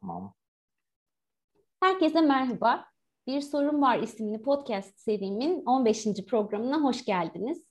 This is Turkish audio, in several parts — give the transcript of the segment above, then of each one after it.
Tamam. Herkese merhaba. Bir Sorun Var isimli podcast serimin 15. programına hoş geldiniz.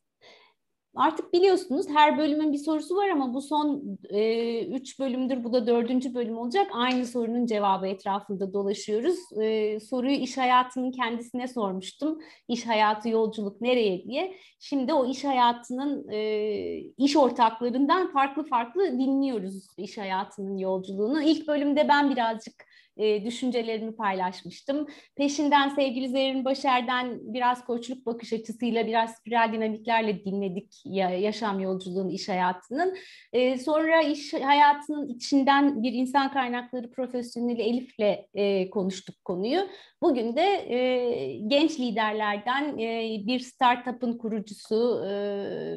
Artık biliyorsunuz her bölümün bir sorusu var ama bu son e, üç bölümdür, bu da dördüncü bölüm olacak. Aynı sorunun cevabı etrafında dolaşıyoruz. E, soruyu iş hayatının kendisine sormuştum. İş hayatı yolculuk nereye diye. Şimdi o iş hayatının e, iş ortaklarından farklı farklı dinliyoruz iş hayatının yolculuğunu. İlk bölümde ben birazcık e, düşüncelerimi paylaşmıştım. Peşinden sevgili Zerrin Başer'den biraz koçluk bakış açısıyla, biraz spiral dinamiklerle dinledik ya, yaşam yolculuğunu, iş hayatının. E, sonra iş hayatının içinden bir insan kaynakları profesyoneli Elif'le e, konuştuk konuyu. Bugün de e, genç liderlerden e, bir startup'ın kurucusu e,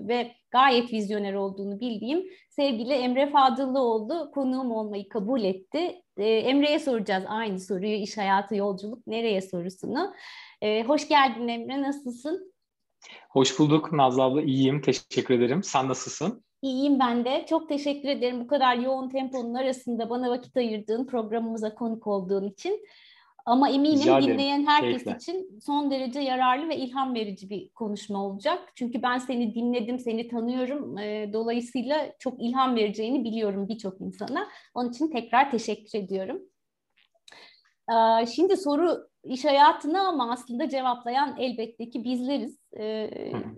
ve gayet vizyoner olduğunu bildiğim sevgili Emre Fadıllıoğlu konuğum olmayı kabul etti. E, Emre'ye soracağız aynı soruyu, iş hayatı yolculuk nereye sorusunu. E, hoş geldin Emre, nasılsın? Hoş bulduk Nazlı abla, iyiyim, teşekkür ederim. Sen nasılsın? İyiyim ben de. Çok teşekkür ederim bu kadar yoğun temponun arasında bana vakit ayırdığın, programımıza konuk olduğun için. Ama eminim dinleyen herkes Keyifle. için son derece yararlı ve ilham verici bir konuşma olacak. Çünkü ben seni dinledim, seni tanıyorum. dolayısıyla çok ilham vereceğini biliyorum birçok insana. Onun için tekrar teşekkür ediyorum. şimdi soru iş hayatını ama aslında cevaplayan elbette ki bizleriz.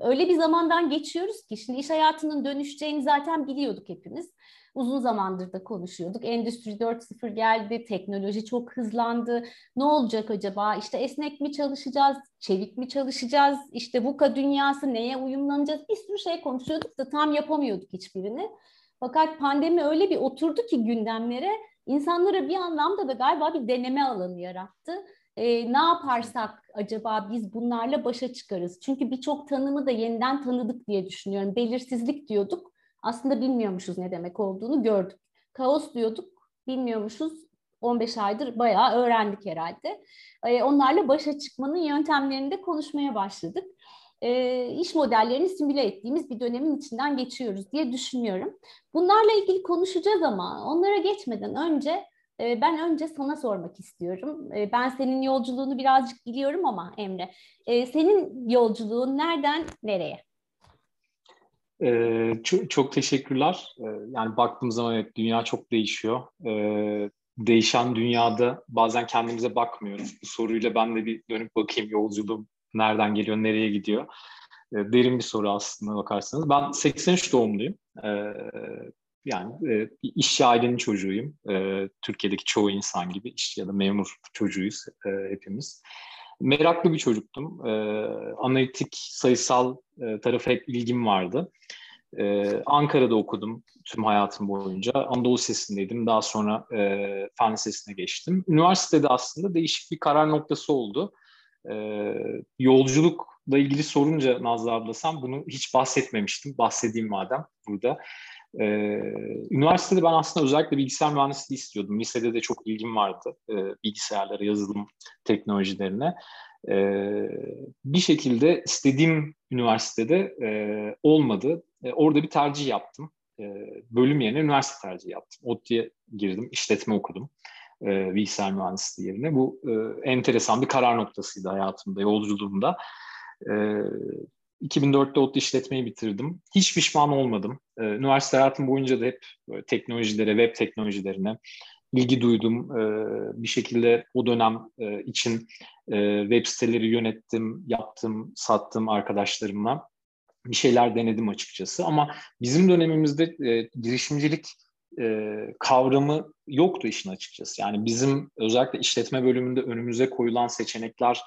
Öyle bir zamandan geçiyoruz ki şimdi iş hayatının dönüşeceğini zaten biliyorduk hepimiz uzun zamandır da konuşuyorduk. Endüstri 4.0 geldi, teknoloji çok hızlandı. Ne olacak acaba? İşte esnek mi çalışacağız, çevik mi çalışacağız? İşte VUCA dünyası neye uyumlanacağız? Bir sürü şey konuşuyorduk da tam yapamıyorduk hiçbirini. Fakat pandemi öyle bir oturdu ki gündemlere insanlara bir anlamda da galiba bir deneme alanı yarattı. Ee, ne yaparsak acaba biz bunlarla başa çıkarız? Çünkü birçok tanımı da yeniden tanıdık diye düşünüyorum. Belirsizlik diyorduk. Aslında bilmiyormuşuz ne demek olduğunu gördük. Kaos diyorduk, bilmiyormuşuz. 15 aydır bayağı öğrendik herhalde. E, onlarla başa çıkmanın yöntemlerini de konuşmaya başladık. E, iş modellerini simüle ettiğimiz bir dönemin içinden geçiyoruz diye düşünüyorum. Bunlarla ilgili konuşacağız ama onlara geçmeden önce e, ben önce sana sormak istiyorum. E, ben senin yolculuğunu birazcık biliyorum ama Emre, e, senin yolculuğun nereden nereye? Ee, çok, çok teşekkürler. Ee, yani baktığım zaman evet dünya çok değişiyor. Ee, değişen dünyada bazen kendimize bakmıyoruz. Bu soruyla ben de bir dönüp bakayım yolculuğum nereden geliyor, nereye gidiyor. Ee, derin bir soru aslında bakarsanız. Ben 83 doğumluyum. Ee, yani e, işçi ailenin çocuğuyum. Ee, Türkiye'deki çoğu insan gibi işçi ya da memur çocuğuyuz e, hepimiz meraklı bir çocuktum. E, analitik, sayısal e, tarafı hep ilgim vardı. E, Ankara'da okudum tüm hayatım boyunca. Anadolu Lisesi'ndeydim. Daha sonra e, Fen Lisesi'ne geçtim. Üniversitede aslında değişik bir karar noktası oldu. E, yolculukla ilgili sorunca Nazlı abla sen bunu hiç bahsetmemiştim. Bahsedeyim madem burada. Ee, üniversitede ben aslında özellikle bilgisayar mühendisliği istiyordum. Lisede de çok ilgim vardı e, bilgisayarlara, yazılım teknolojilerine. Ee, bir şekilde istediğim üniversitede e, olmadı. E, orada bir tercih yaptım. E, bölüm yerine üniversite tercihi yaptım. ODTÜ'ye girdim, işletme okudum e, bilgisayar mühendisliği yerine. Bu e, enteresan bir karar noktasıydı hayatımda, yolculuğumda. E, 2004'te ODTÜ işletmeyi bitirdim. Hiç pişman olmadım. Ee, üniversite hayatım boyunca da hep teknolojilere, web teknolojilerine ilgi duydum. Ee, bir şekilde o dönem e, için e, web siteleri yönettim, yaptım, sattım arkadaşlarımla. Bir şeyler denedim açıkçası ama bizim dönemimizde e, girişimcilik kavramı yoktu işin açıkçası. Yani bizim özellikle işletme bölümünde önümüze koyulan seçenekler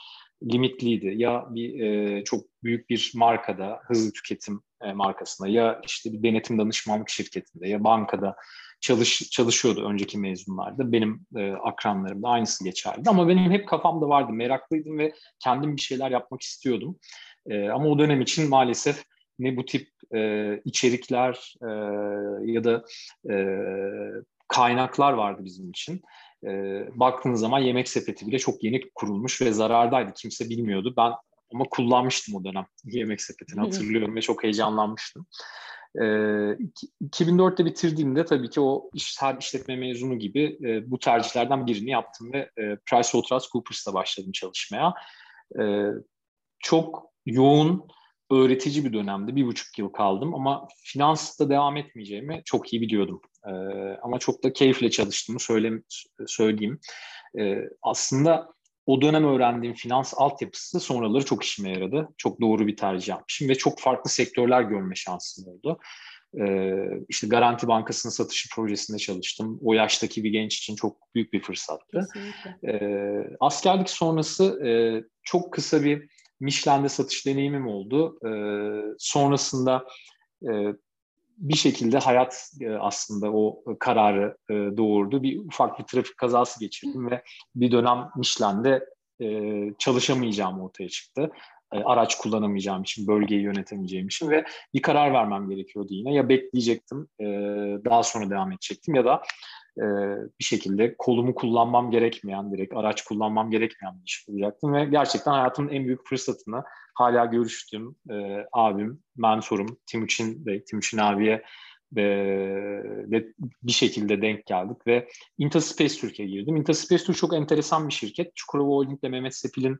limitliydi. Ya bir e, çok büyük bir markada, hızlı tüketim e, markasında ya işte bir denetim danışmanlık şirketinde ya bankada çalış, çalışıyordu önceki mezunlarda. Benim e, akranlarım da aynısı geçerli. Ama benim hep kafamda vardı, meraklıydım ve kendim bir şeyler yapmak istiyordum. E, ama o dönem için maalesef ne bu tip e, içerikler e, ya da e, kaynaklar vardı bizim için. E, baktığınız zaman yemek sepeti bile çok yeni kurulmuş ve zarardaydı. Kimse bilmiyordu. Ben ama kullanmıştım o dönem yemek sepetini hatırlıyorum ve çok heyecanlanmıştım. E, 2004'te bitirdiğimde tabii ki o iş, her işletme mezunu gibi e, bu tercihlerden birini yaptım ve e, PricewaterhouseCoopers'ta başladım çalışmaya. E, çok yoğun öğretici bir dönemdi. Bir buçuk yıl kaldım ama finansta devam etmeyeceğimi çok iyi biliyordum. Ee, ama çok da keyifle çalıştığımı söyle, söyleyeyim. Ee, aslında o dönem öğrendiğim finans altyapısı sonraları çok işime yaradı. Çok doğru bir tercih yapmışım ve çok farklı sektörler görme şansım oldu. Ee, işte Garanti Bankası'nın satışı projesinde çalıştım. O yaştaki bir genç için çok büyük bir fırsattı. Ee, askerlik sonrası e, çok kısa bir Michelin'de satış deneyimim oldu. E, sonrasında e, bir şekilde hayat e, aslında o kararı e, doğurdu. Bir ufak bir trafik kazası geçirdim ve bir dönem Michelin'de e, çalışamayacağım ortaya çıktı. E, araç kullanamayacağım için, bölgeyi yönetemeyeceğim için ve bir karar vermem gerekiyordu yine. Ya bekleyecektim, e, daha sonra devam edecektim ya da e, bir şekilde kolumu kullanmam gerekmeyen, direkt araç kullanmam gerekmeyen bir iş bulacaktım ve gerçekten hayatımın en büyük fırsatını hala görüştüğüm e, abim, mentorum Timuçin Bey, Timuçin abiye ve, ve bir şekilde denk geldik ve Intaspace Türkiye'ye girdim. Intaspace Türk çok enteresan bir şirket. Çukurova Holding ile Mehmet Sepil'in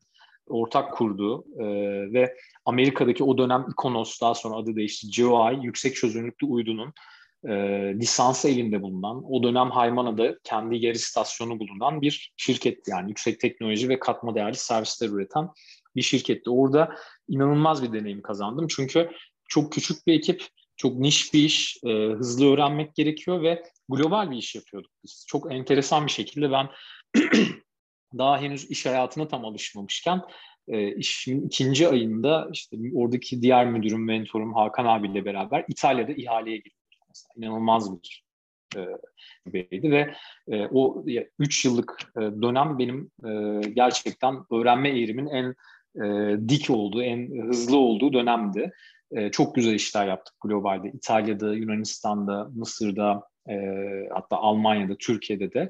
ortak kurduğu e, ve Amerika'daki o dönem Ikonos daha sonra adı değişti GeoEye yüksek çözünürlüklü uydunun e, lisansı elinde bulunan, o dönem Haymana'da kendi yer istasyonu bulunan bir şirketti. Yani yüksek teknoloji ve katma değerli servisler üreten bir şirketti. Orada inanılmaz bir deneyim kazandım. Çünkü çok küçük bir ekip, çok niş bir iş, e, hızlı öğrenmek gerekiyor ve global bir iş yapıyorduk biz. Çok enteresan bir şekilde ben daha henüz iş hayatına tam alışmamışken e, işimin ikinci ayında işte oradaki diğer müdürüm, mentorum Hakan abiyle beraber İtalya'da ihaleye girdik mesela. İnanılmaz bir e, beydi ve e, o 3 yıllık e, dönem benim e, gerçekten öğrenme eğrimin en e, dik olduğu, en hızlı olduğu dönemdi. E, çok güzel işler yaptık globalde. İtalya'da, Yunanistan'da, Mısır'da, e, hatta Almanya'da, Türkiye'de de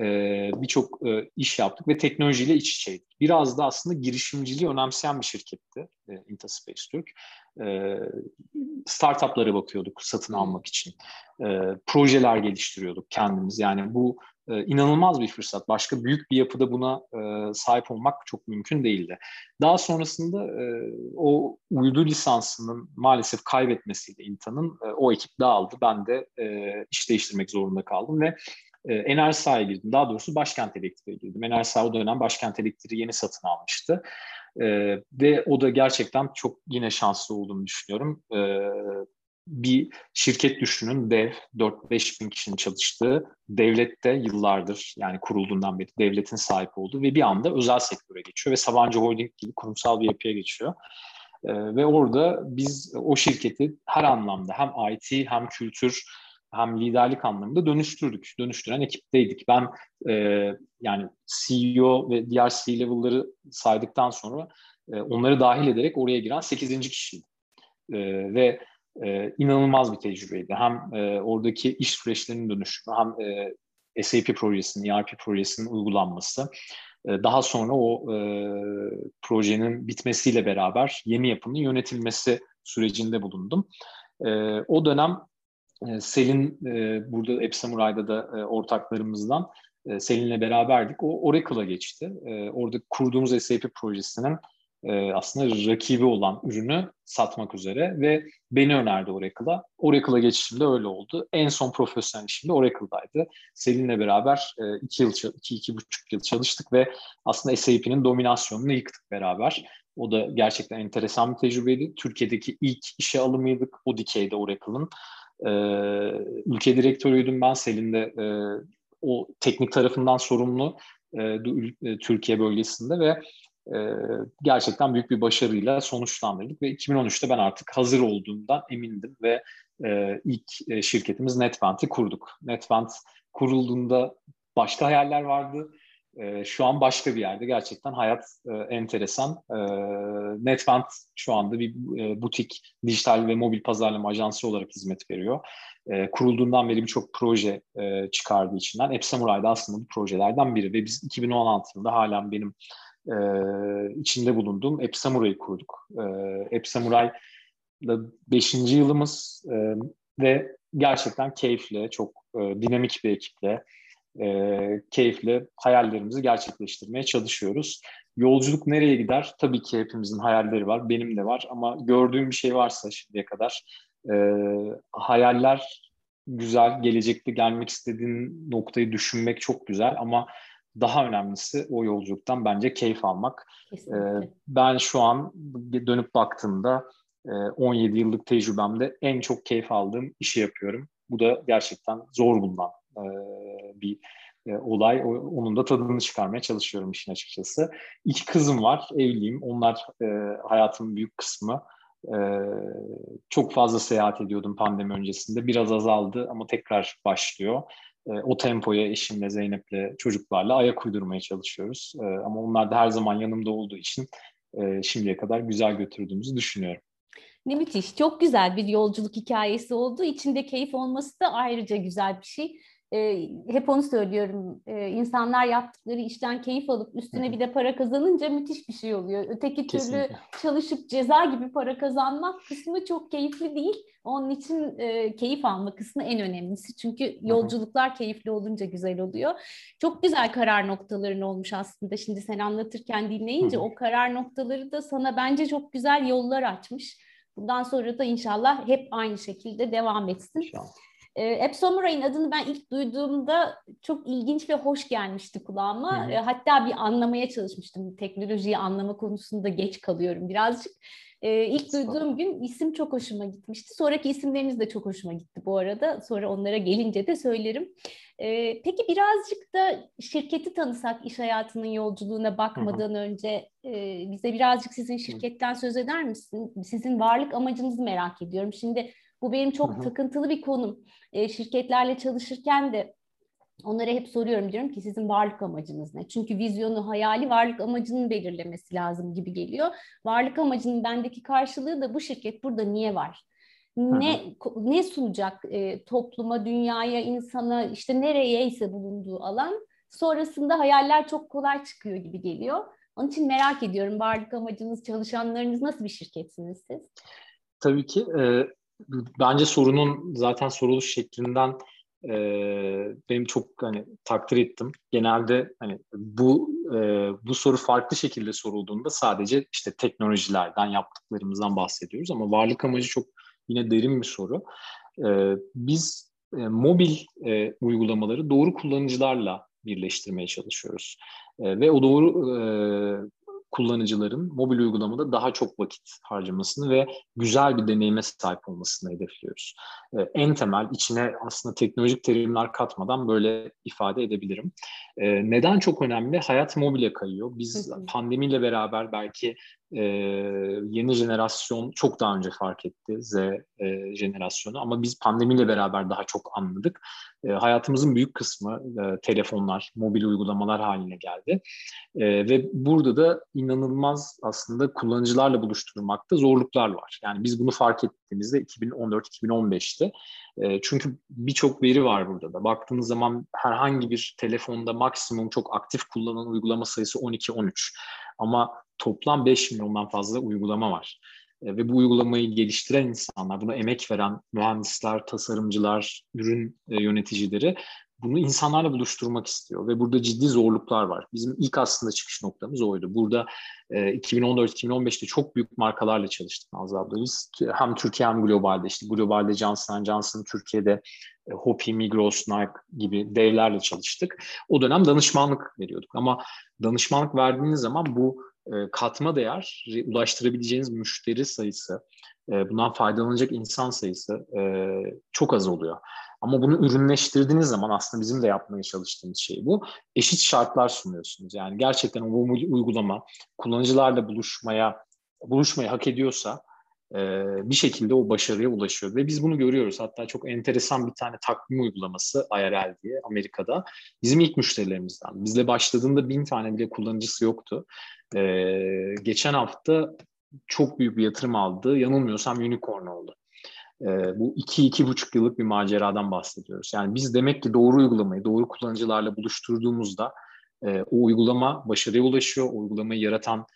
e, birçok e, iş yaptık ve teknolojiyle iç içeydik. Biraz da aslında girişimciliği önemseyen bir şirketti e, Intaspace Türk. E, startuplara bakıyorduk satın almak için. E, projeler geliştiriyorduk kendimiz. Yani bu e, inanılmaz bir fırsat. Başka büyük bir yapıda buna e, sahip olmak çok mümkün değildi. Daha sonrasında e, o uydu lisansının maalesef kaybetmesiyle Inta'nın e, o ekip dağıldı. Ben de e, iş değiştirmek zorunda kaldım ve e, Enerjisa'ya girdim. Daha doğrusu Başkent Elektriğe girdim. Enerjisa o dönem Başkent Elektriği yeni satın almıştı. E, ve o da gerçekten çok yine şanslı olduğumu düşünüyorum. E, bir şirket düşünün dev 4-5 bin kişinin çalıştığı devlette yıllardır yani kurulduğundan beri devletin sahip olduğu ve bir anda özel sektöre geçiyor ve Sabancı Holding gibi kurumsal bir yapıya geçiyor. Ee, ve orada biz o şirketi her anlamda hem IT hem kültür hem liderlik anlamında dönüştürdük. Dönüştüren ekipteydik. Ben e, yani CEO ve diğer C-level'ları saydıktan sonra e, onları dahil ederek oraya giren 8. kişiydim. E, ve e, inanılmaz bir tecrübeydi. Hem e, oradaki iş süreçlerinin dönüşümü hem e, SAP projesinin, ERP projesinin uygulanması. E, daha sonra o e, projenin bitmesiyle beraber yeni yapının yönetilmesi sürecinde bulundum. E, o dönem e, Selin, e, burada Epsamuray'da da e, ortaklarımızdan e, Selin'le beraberdik. O Oracle'a geçti. E, orada kurduğumuz SAP projesinin e, aslında rakibi olan ürünü satmak üzere ve beni önerdi Oracle'a. Oracle'a geçişimde öyle oldu. En son profesyonel işim de Oracle'daydı. Selin'le beraber e, iki yıl, iki, iki buçuk yıl çalıştık ve aslında SAP'nin dominasyonunu yıktık beraber. O da gerçekten enteresan bir tecrübeydi. Türkiye'deki ilk işe alımıydık o dikeyde Oracle'ın. E, ülke direktörüydüm ben. Selin de e, o teknik tarafından sorumlu e, e Türkiye bölgesinde ve e, gerçekten büyük bir başarıyla sonuçlandırdık ve 2013'te ben artık hazır olduğumdan emindim ve e, ilk e, şirketimiz NetVent'i kurduk. NetVent kurulduğunda başka hayaller vardı. E, şu an başka bir yerde. Gerçekten hayat e, enteresan. E, NetVent şu anda bir e, butik, dijital ve mobil pazarlama ajansı olarak hizmet veriyor. E, kurulduğundan beri birçok proje e, çıkardığı içinden. Da aslında bu projelerden biri ve biz 2016 yılında halen benim e, içinde bulunduğum Epsamuray'ı kurduk. E, Epsamuray da beşinci yılımız e, ve gerçekten keyifle, çok e, dinamik bir ekiple, e, keyifle hayallerimizi gerçekleştirmeye çalışıyoruz. Yolculuk nereye gider? Tabii ki hepimizin hayalleri var, benim de var ama gördüğüm bir şey varsa şimdiye kadar e, hayaller güzel, gelecekte gelmek istediğin noktayı düşünmek çok güzel ama daha önemlisi o yolculuktan bence keyif almak. Kesinlikle. Ben şu an dönüp baktığımda 17 yıllık tecrübemde en çok keyif aldığım işi yapıyorum. Bu da gerçekten zor bulunan bir olay. Onun da tadını çıkarmaya çalışıyorum işin açıkçası. İki kızım var, evliyim. Onlar hayatımın büyük kısmı. Çok fazla seyahat ediyordum pandemi öncesinde. Biraz azaldı ama tekrar başlıyor o tempoya eşimle, Zeynep'le, çocuklarla ayak uydurmaya çalışıyoruz. ama onlar da her zaman yanımda olduğu için şimdiye kadar güzel götürdüğümüzü düşünüyorum. Ne müthiş. Çok güzel bir yolculuk hikayesi oldu. İçinde keyif olması da ayrıca güzel bir şey e, hep onu söylüyorum. E, insanlar yaptıkları işten keyif alıp üstüne bir de para kazanınca müthiş bir şey oluyor. Öteki Kesinlikle. türlü çalışıp ceza gibi para kazanmak kısmı çok keyifli değil. Onun için e, keyif alma kısmı en önemlisi. Çünkü yolculuklar keyifli olunca güzel oluyor. Çok güzel karar noktaların olmuş aslında. Şimdi sen anlatırken dinleyince o karar noktaları da sana bence çok güzel yollar açmış. Bundan sonra da inşallah hep aynı şekilde devam etsin. İnşallah. E, ee, Epsomuray'ın adını ben ilk duyduğumda çok ilginç ve hoş gelmişti kulağıma. Hı hı. E, hatta bir anlamaya çalışmıştım. Teknolojiyi anlama konusunda geç kalıyorum birazcık. E, ilk duyduğum gün isim çok hoşuma gitmişti. Sonraki isimleriniz de çok hoşuma gitti bu arada. Sonra onlara gelince de söylerim. E, peki birazcık da şirketi tanısak iş hayatının yolculuğuna bakmadan hı hı. önce e, bize birazcık sizin şirketten söz eder misin? Sizin varlık amacınızı merak ediyorum. Şimdi bu benim çok Hı-hı. takıntılı bir konum. E, şirketlerle çalışırken de onlara hep soruyorum diyorum ki sizin varlık amacınız ne? Çünkü vizyonu, hayali varlık amacının belirlemesi lazım gibi geliyor. Varlık amacının bendeki karşılığı da bu şirket burada niye var? Ne Hı-hı. ne sunacak e, topluma, dünyaya, insana, işte nereye ise bulunduğu alan. Sonrasında hayaller çok kolay çıkıyor gibi geliyor. Onun için merak ediyorum varlık amacınız, çalışanlarınız nasıl bir şirketsiniz siz? Tabii ki e, bence sorunun zaten soruluş şeklinden e, benim çok hani takdir ettim. Genelde hani bu e, bu soru farklı şekilde sorulduğunda sadece işte teknolojilerden yaptıklarımızdan bahsediyoruz ama varlık amacı çok yine derin bir soru. E, biz e, mobil e, uygulamaları doğru kullanıcılarla birleştirmeye çalışıyoruz. E, ve o doğru e, kullanıcıların mobil uygulamada daha çok vakit harcamasını ve güzel bir deneyime sahip olmasını hedefliyoruz. Ee, en temel içine aslında teknolojik terimler katmadan böyle ifade edebilirim. Ee, neden çok önemli? Hayat mobile kayıyor. Biz pandemiyle beraber belki e, yeni jenerasyon çok daha önce fark etti Z e, jenerasyonu ama biz pandemiyle beraber daha çok anladık. E, hayatımızın büyük kısmı e, telefonlar, mobil uygulamalar haline geldi e, ve burada da inanılmaz aslında kullanıcılarla buluşturmakta zorluklar var. Yani biz bunu fark ettiğimizde 2014-2015'te e, çünkü birçok veri var burada da. Baktığınız zaman herhangi bir telefonda maksimum çok aktif kullanılan uygulama sayısı 12-13 ama toplam 5 milyondan fazla uygulama var. E, ve bu uygulamayı geliştiren insanlar, buna emek veren mühendisler, tasarımcılar, ürün e, yöneticileri bunu insanlarla buluşturmak istiyor ve burada ciddi zorluklar var. Bizim ilk aslında çıkış noktamız oydu. Burada e, 2014-2015'te çok büyük markalarla çalıştık Nazlı abla. Biz hem Türkiye hem globalde işte globalde Johnson Johnson, Türkiye'de e, Hopi, Migros, Nike gibi devlerle çalıştık. O dönem danışmanlık veriyorduk ama danışmanlık verdiğiniz zaman bu e, katma değer, ulaştırabileceğiniz müşteri sayısı, e, bundan faydalanacak insan sayısı e, çok az oluyor. Ama bunu ürünleştirdiğiniz zaman aslında bizim de yapmaya çalıştığımız şey bu. Eşit şartlar sunuyorsunuz. Yani gerçekten o uygulama kullanıcılarla buluşmaya buluşmayı hak ediyorsa bir şekilde o başarıya ulaşıyor. Ve biz bunu görüyoruz. Hatta çok enteresan bir tane takvim uygulaması IRL diye Amerika'da. Bizim ilk müşterilerimizden. Bizle başladığında bin tane bile kullanıcısı yoktu. geçen hafta çok büyük bir yatırım aldı. Yanılmıyorsam unicorn oldu. bu iki, iki buçuk yıllık bir maceradan bahsediyoruz. Yani biz demek ki doğru uygulamayı, doğru kullanıcılarla buluşturduğumuzda o uygulama başarıya ulaşıyor. O uygulamayı yaratan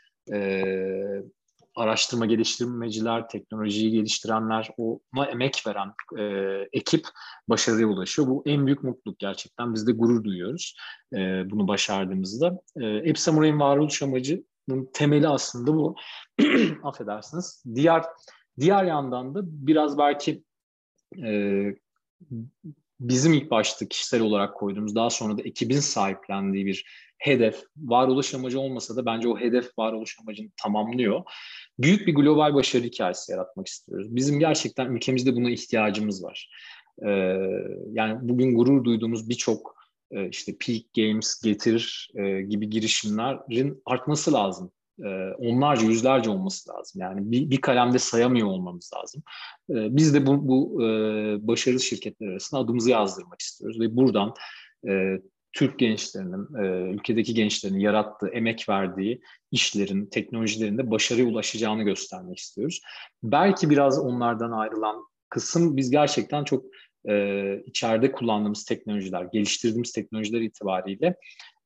araştırma geliştirmeciler, teknolojiyi geliştirenler, ona emek veren e, ekip başarıya ulaşıyor. Bu en büyük mutluluk gerçekten. Biz de gurur duyuyoruz e, bunu başardığımızda. E, Epsamuray'ın varoluş amacının temeli aslında bu. Affedersiniz. Diğer diğer yandan da biraz belki e, bizim ilk başta kişisel olarak koyduğumuz, daha sonra da ekibin sahiplendiği bir hedef, varoluş amacı olmasa da bence o hedef varoluş amacını tamamlıyor. Büyük bir global başarı hikayesi yaratmak istiyoruz. Bizim gerçekten ülkemizde buna ihtiyacımız var. Ee, yani bugün gurur duyduğumuz birçok e, işte Peak Games, Getir e, gibi girişimlerin artması lazım. E, onlarca, yüzlerce olması lazım. Yani bir, bir kalemde sayamıyor olmamız lazım. E, biz de bu, bu e, başarılı şirketler arasında adımızı yazdırmak istiyoruz ve buradan e, Türk gençlerinin, e, ülkedeki gençlerin yarattığı, emek verdiği işlerin, teknolojilerin de başarıya ulaşacağını göstermek istiyoruz. Belki biraz onlardan ayrılan kısım biz gerçekten çok e, içeride kullandığımız teknolojiler, geliştirdiğimiz teknolojiler itibariyle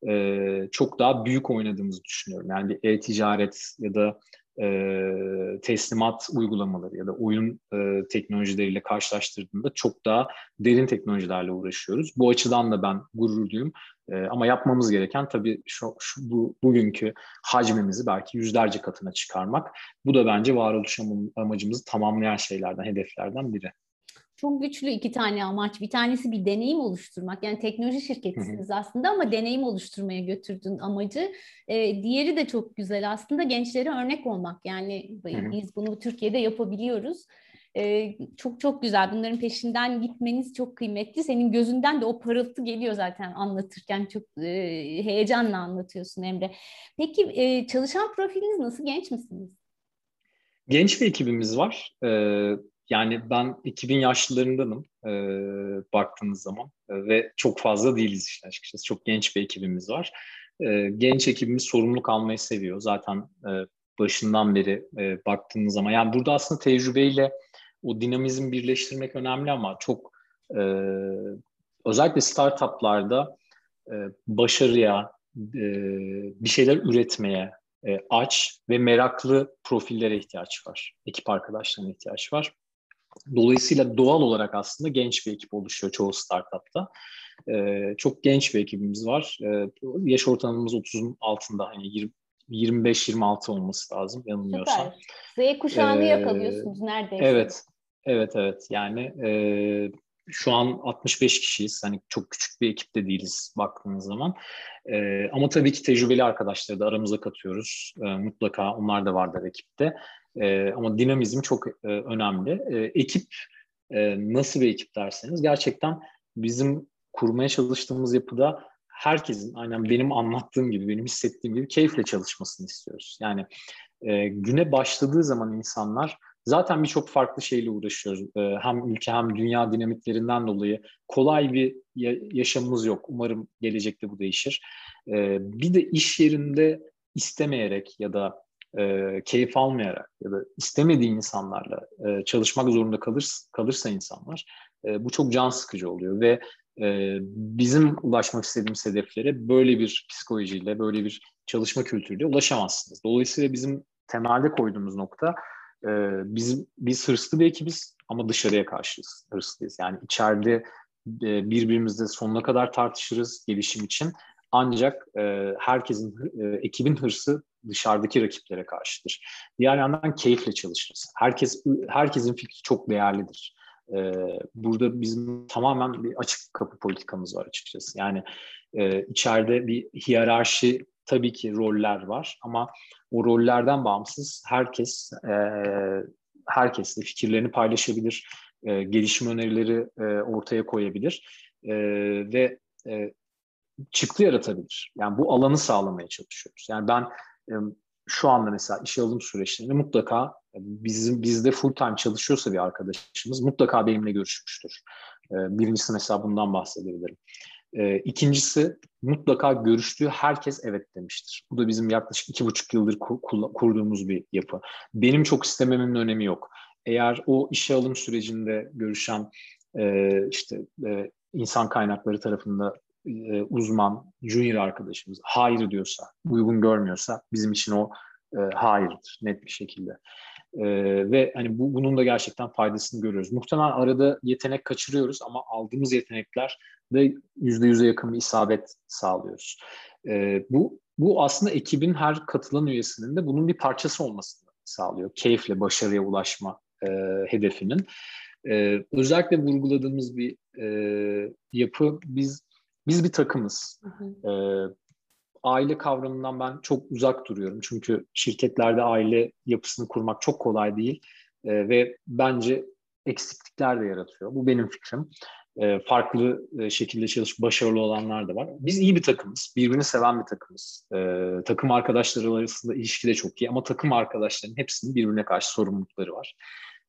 e, çok daha büyük oynadığımızı düşünüyorum. Yani e-ticaret ya da e, teslimat uygulamaları ya da oyun e, teknolojileriyle karşılaştırdığında çok daha derin teknolojilerle uğraşıyoruz. Bu açıdan da ben gururluyum. E, ama yapmamız gereken tabii şu, şu bu, bugünkü hacmimizi belki yüzlerce katına çıkarmak. Bu da bence varoluş amacımızı tamamlayan şeylerden, hedeflerden biri. Çok güçlü iki tane amaç. Bir tanesi bir deneyim oluşturmak. Yani teknoloji şirketisiniz aslında ama deneyim oluşturmaya götürdün amacı. Ee, diğeri de çok güzel aslında gençlere örnek olmak. Yani biz bunu Türkiye'de yapabiliyoruz. Ee, çok çok güzel. Bunların peşinden gitmeniz çok kıymetli. Senin gözünden de o parıltı geliyor zaten anlatırken. Çok e, heyecanla anlatıyorsun Emre. Peki e, çalışan profiliniz nasıl? Genç misiniz? Genç bir ekibimiz var. Ee, yani ben 2000 yaşlılarındanım e, baktığınız zaman e, ve çok fazla değiliz işte açıkçası. Çok genç bir ekibimiz var. E, genç ekibimiz sorumluluk almayı seviyor. Zaten e, başından beri e, baktığınız zaman. Yani burada aslında tecrübeyle o dinamizm birleştirmek önemli ama çok e, özellikle startuplarda e, başarıya, e, bir şeyler üretmeye aç ve meraklı profillere ihtiyaç var. Ekip arkadaşlarına ihtiyaç var. Dolayısıyla doğal olarak aslında genç bir ekip oluşuyor çoğu startupta. Ee, çok genç bir ekibimiz var. Ee, yaş ortalamamız 30'un altında hani 25-26 olması lazım yanılmıyorsam. Süper. Z kuşağını ee, yakalıyorsunuz neredeyse. Evet, evet, evet. Yani e, şu an 65 kişiyiz. Hani çok küçük bir ekipte değiliz baktığınız zaman. E, ama tabii ki tecrübeli arkadaşları da aramıza katıyoruz. E, mutlaka onlar da vardır ekipte. E, ama dinamizm çok e, önemli. E, ekip e, nasıl bir ekip derseniz gerçekten bizim kurmaya çalıştığımız yapıda herkesin aynen benim anlattığım gibi, benim hissettiğim gibi keyifle çalışmasını istiyoruz. Yani e, güne başladığı zaman insanlar zaten birçok farklı şeyle uğraşıyoruz. E, hem ülke hem dünya dinamiklerinden dolayı kolay bir ya- yaşamımız yok. Umarım gelecekte bu değişir. E, bir de iş yerinde istemeyerek ya da e, keyif almayarak ya da istemediği insanlarla e, çalışmak zorunda kalır, kalırsa insanlar e, bu çok can sıkıcı oluyor ve e, bizim ulaşmak istediğimiz hedeflere böyle bir psikolojiyle, böyle bir çalışma kültürüyle ulaşamazsınız. Dolayısıyla bizim temelde koyduğumuz nokta e, biz, biz hırslı bir ekibiz ama dışarıya karşı hırslıyız. Yani içeride e, birbirimizle sonuna kadar tartışırız gelişim için. Ancak e, herkesin, e, ekibin hırsı dışarıdaki rakiplere karşıdır. Diğer yandan keyifle çalışırız. Herkes herkesin fikri çok değerlidir. Ee, burada bizim tamamen bir açık kapı politikamız var açıkçası. Yani e, içeride bir hiyerarşi tabii ki roller var ama o rollerden bağımsız herkes e, herkesle fikirlerini paylaşabilir, e, gelişim önerileri e, ortaya koyabilir e, ve e, çıktı yaratabilir. Yani bu alanı sağlamaya çalışıyoruz. Yani ben şu anda mesela işe alım süreçlerinde mutlaka bizim bizde full time çalışıyorsa bir arkadaşımız mutlaka benimle görüşmüştür. Birincisi mesela bundan bahsedebilirim. İkincisi mutlaka görüştüğü herkes evet demiştir. Bu da bizim yaklaşık iki buçuk yıldır kurduğumuz bir yapı. Benim çok istememin önemi yok. Eğer o işe alım sürecinde görüşen işte insan kaynakları tarafında e, uzman, junior arkadaşımız hayır diyorsa, uygun görmüyorsa bizim için o E, hayırdır net bir şekilde. E, ve hani bu, bunun da gerçekten faydasını görüyoruz. Muhtemelen arada yetenek kaçırıyoruz ama aldığımız yetenekler de yüzde yüze yakın bir isabet sağlıyoruz. E, bu bu aslında ekibin her katılan üyesinin de bunun bir parçası olmasını sağlıyor. Keyifle başarıya ulaşma e, hedefinin. E, özellikle vurguladığımız bir e, yapı biz biz bir takımız. Hı hı. E, aile kavramından ben çok uzak duruyorum. Çünkü şirketlerde aile yapısını kurmak çok kolay değil e, ve bence eksiklikler de yaratıyor. Bu benim fikrim. E, farklı e, şekilde çalışıp başarılı olanlar da var. Biz iyi bir takımız, birbirini seven bir takımız. E, takım arkadaşları arasında ilişki de çok iyi ama takım arkadaşlarının hepsinin birbirine karşı sorumlulukları var.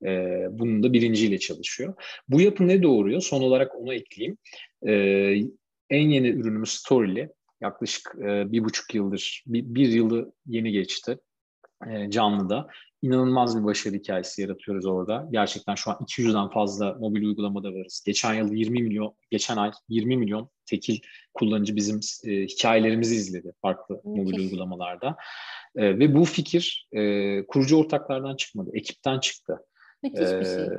E, bunun da bilinciyle çalışıyor. Bu yapı ne doğuruyor? Son olarak onu ekleyeyim. E, en yeni ürünümüz Story'li. Yaklaşık e, bir buçuk yıldır, bir, bir yılı yeni geçti e, canlıda. İnanılmaz bir başarı hikayesi yaratıyoruz orada. Gerçekten şu an 200'den fazla mobil uygulamada varız. Geçen yıl 20 milyon, geçen ay 20 milyon tekil kullanıcı bizim e, hikayelerimizi izledi farklı Müthiş. mobil uygulamalarda. E, ve bu fikir e, kurucu ortaklardan çıkmadı, ekipten çıktı. Müthiş bir şey. E,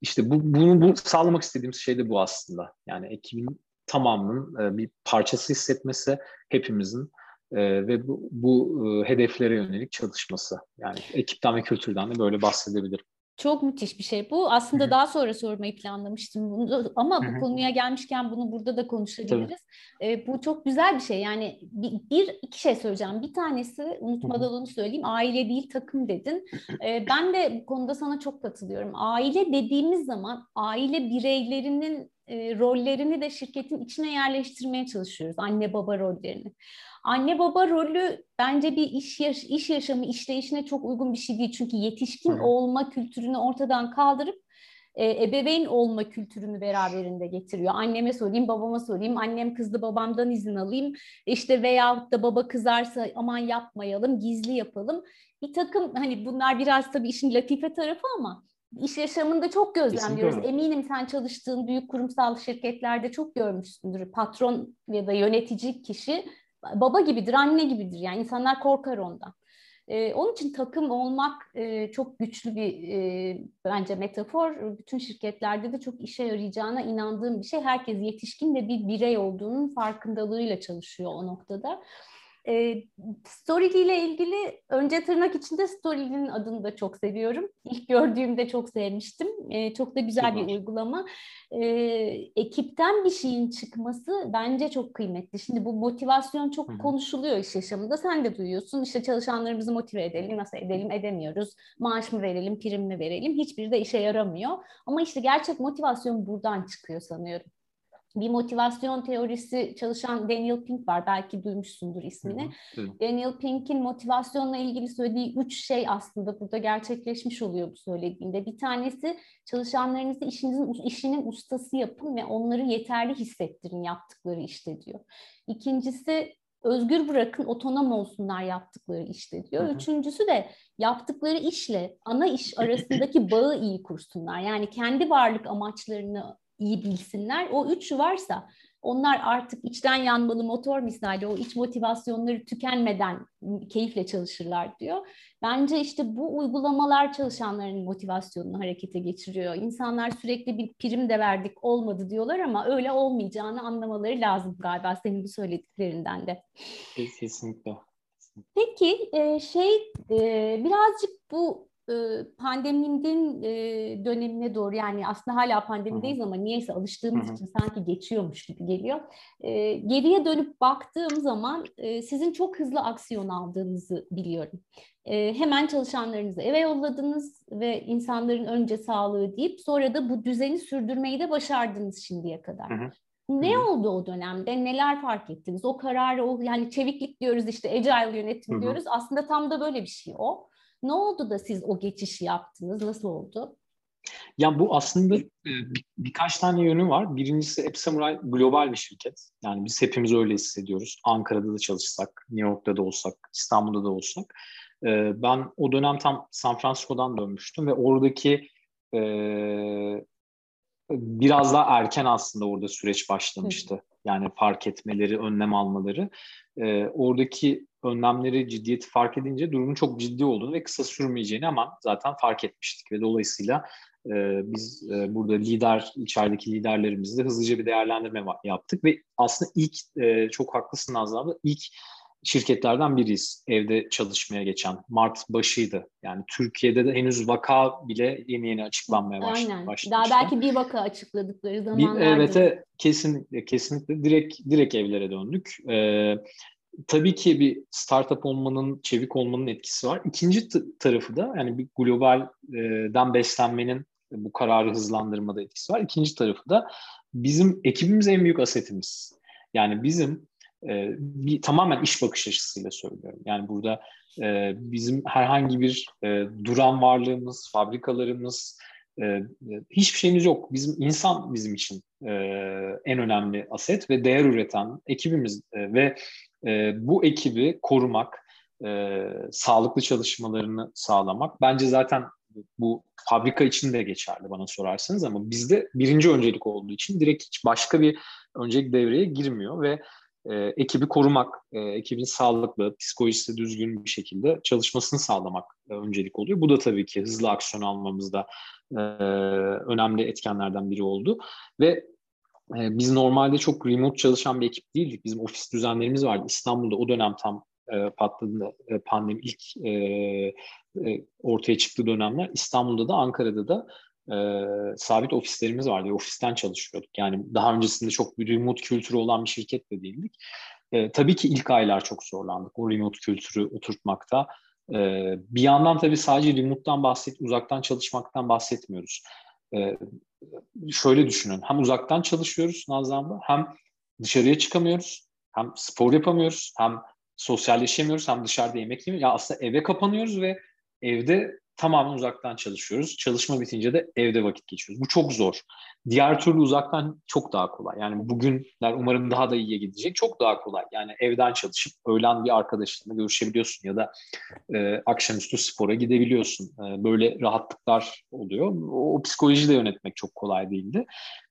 işte bu, bunu bu, sağlamak istediğimiz şey de bu aslında. Yani ekibin tamamının e, bir parçası hissetmesi hepimizin e, ve bu, bu e, hedeflere yönelik çalışması. Yani ekipten ve kültürden de böyle bahsedebilirim. Çok müthiş bir şey bu. Aslında Hı-hı. daha sonra sormayı planlamıştım bunu ama Hı-hı. bu konuya gelmişken bunu burada da konuşabiliriz. Ee, bu çok güzel bir şey. Yani bir, bir iki şey söyleyeceğim. Bir tanesi unutmadan Hı-hı. onu söyleyeyim. Aile değil takım dedin. Ee, ben de bu konuda sana çok katılıyorum. Aile dediğimiz zaman aile bireylerinin e, rollerini de şirketin içine yerleştirmeye çalışıyoruz. Anne baba rollerini. Anne baba rolü bence bir iş yaş iş yaşamı işleyişine çok uygun bir şey değil. Çünkü yetişkin Hı. olma kültürünü ortadan kaldırıp e, ebeveyn olma kültürünü beraberinde getiriyor. Anneme sorayım, babama sorayım, annem kızdı babamdan izin alayım. İşte veyahut da baba kızarsa aman yapmayalım, gizli yapalım. Bir takım hani bunlar biraz tabii işin latife tarafı ama iş yaşamında çok gözlemliyoruz. Kesinlikle. Eminim sen çalıştığın büyük kurumsal şirketlerde çok görmüşsündür. Patron ya da yönetici kişi baba gibidir, anne gibidir. Yani insanlar korkar ondan. Ee, onun için takım olmak e, çok güçlü bir e, bence metafor. Bütün şirketlerde de çok işe yarayacağına inandığım bir şey. Herkes yetişkin ve bir birey olduğunun farkındalığıyla çalışıyor o noktada. E, Storyly ile ilgili önce tırnak içinde Storyly'nin adını da çok seviyorum. İlk gördüğümde çok sevmiştim. E, çok da güzel Süper. bir uygulama. E, ekipten bir şeyin çıkması bence çok kıymetli. Şimdi bu motivasyon çok Hı-hı. konuşuluyor iş yaşamında. Sen de duyuyorsun. İşte çalışanlarımızı motive edelim, nasıl edelim, edemiyoruz. Maaş mı verelim, prim mi verelim? Hiçbiri de işe yaramıyor. Ama işte gerçek motivasyon buradan çıkıyor sanıyorum bir motivasyon teorisi çalışan Daniel Pink var. Belki duymuşsundur ismini. Hı. Daniel Pink'in motivasyonla ilgili söylediği üç şey aslında burada gerçekleşmiş oluyor bu söylediğinde. Bir tanesi çalışanlarınızı işinizin işinin ustası yapın ve onları yeterli hissettirin yaptıkları işte diyor. İkincisi özgür bırakın, otonom olsunlar yaptıkları işte diyor. Hı hı. Üçüncüsü de yaptıkları işle ana iş arasındaki bağı iyi kursunlar. Yani kendi varlık amaçlarını iyi bilsinler. O üçü varsa onlar artık içten yanmalı motor misali o iç motivasyonları tükenmeden keyifle çalışırlar diyor. Bence işte bu uygulamalar çalışanların motivasyonunu harekete geçiriyor. İnsanlar sürekli bir prim de verdik olmadı diyorlar ama öyle olmayacağını anlamaları lazım galiba senin bu söylediklerinden de. Kesinlikle. Peki şey birazcık bu pandeminin dönemine doğru yani aslında hala pandemideyiz ama niyeyse alıştığımız için sanki geçiyormuş gibi geliyor. Geriye dönüp baktığım zaman sizin çok hızlı aksiyon aldığınızı biliyorum. Hemen çalışanlarınızı eve yolladınız ve insanların önce sağlığı deyip sonra da bu düzeni sürdürmeyi de başardınız şimdiye kadar. Hı hı. Ne Hı-hı. oldu o dönemde? Neler fark ettiniz? O kararı, o yani çeviklik diyoruz işte agile yönetim Hı-hı. diyoruz. Aslında tam da böyle bir şey o. Ne oldu da siz o geçişi yaptınız? Nasıl oldu? Ya bu aslında e, bir, birkaç tane yönü var. Birincisi Epsamuray global bir şirket. Yani biz hepimiz öyle hissediyoruz. Ankara'da da çalışsak, New York'ta da olsak, İstanbul'da da olsak. E, ben o dönem tam San Francisco'dan dönmüştüm ve oradaki e, biraz daha erken aslında orada süreç başlamıştı. Yani fark etmeleri, önlem almaları. oradaki önlemleri ciddiyeti fark edince durumun çok ciddi olduğunu ve kısa sürmeyeceğini hemen zaten fark etmiştik ve dolayısıyla e, biz e, burada lider içerideki liderlerimizle hızlıca bir değerlendirme yaptık ve aslında ilk e, çok haklısın Nazlı abla ilk şirketlerden biriyiz evde çalışmaya geçen. Mart başıydı. Yani Türkiye'de de henüz vaka bile yeni yeni açıklanmaya baş, Aynen. Daha belki bir vaka açıkladıkları zamanlarda. Bir, evet, evet, kesinlikle kesinlikle direkt direkt evlere döndük. Ee, tabii ki bir startup olmanın, çevik olmanın etkisi var. İkinci tarafı da yani bir globalden beslenmenin bu kararı hızlandırmada etkisi var. İkinci tarafı da bizim ekibimiz en büyük asetimiz. Yani bizim e, bir tamamen iş bakış açısıyla söylüyorum. Yani burada e, bizim herhangi bir e, duran varlığımız, fabrikalarımız, e, hiçbir şeyimiz yok. Bizim insan bizim için e, en önemli aset ve değer üreten ekibimiz e, ve e, bu ekibi korumak, e, sağlıklı çalışmalarını sağlamak bence zaten bu fabrika için de geçerli bana sorarsanız ama bizde birinci öncelik olduğu için direkt hiç başka bir öncelik devreye girmiyor ve e, ekibi korumak, e, ekibin sağlıklı, psikolojisi düzgün bir şekilde çalışmasını sağlamak e, öncelik oluyor. Bu da tabii ki hızlı aksiyon almamızda e, önemli etkenlerden biri oldu. Ve e, biz normalde çok remote çalışan bir ekip değildik. Bizim ofis düzenlerimiz vardı. İstanbul'da o dönem tam e, patladığında e, pandemi ilk e, e, ortaya çıktığı dönemler İstanbul'da da Ankara'da da e, sabit ofislerimiz vardı. Ofisten çalışıyorduk. Yani daha öncesinde çok bir remote kültürü olan bir şirket de değildik. E, tabii ki ilk aylar çok zorlandık o remote kültürü oturtmakta. E, bir yandan tabii sadece remote'dan bahset, uzaktan çalışmaktan bahsetmiyoruz. E, şöyle düşünün. Hem uzaktan çalışıyoruz Nazlı hem dışarıya çıkamıyoruz, hem spor yapamıyoruz, hem sosyalleşemiyoruz, hem dışarıda yemek yemiyoruz. Ya aslında eve kapanıyoruz ve evde tamamen uzaktan çalışıyoruz. Çalışma bitince de evde vakit geçiriyoruz. Bu çok zor. Diğer türlü uzaktan çok daha kolay. Yani bugünler umarım daha da iyiye gidecek. Çok daha kolay. Yani evden çalışıp öğlen bir arkadaşınla görüşebiliyorsun ya da e, akşamüstü spora gidebiliyorsun. E, böyle rahatlıklar oluyor. O, o psikolojiyi de yönetmek çok kolay değildi.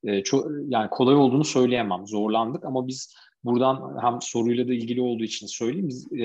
E, çok, yani kolay olduğunu söyleyemem. Zorlandık ama biz Buradan hem soruyla da ilgili olduğu için söyleyeyim. Biz e,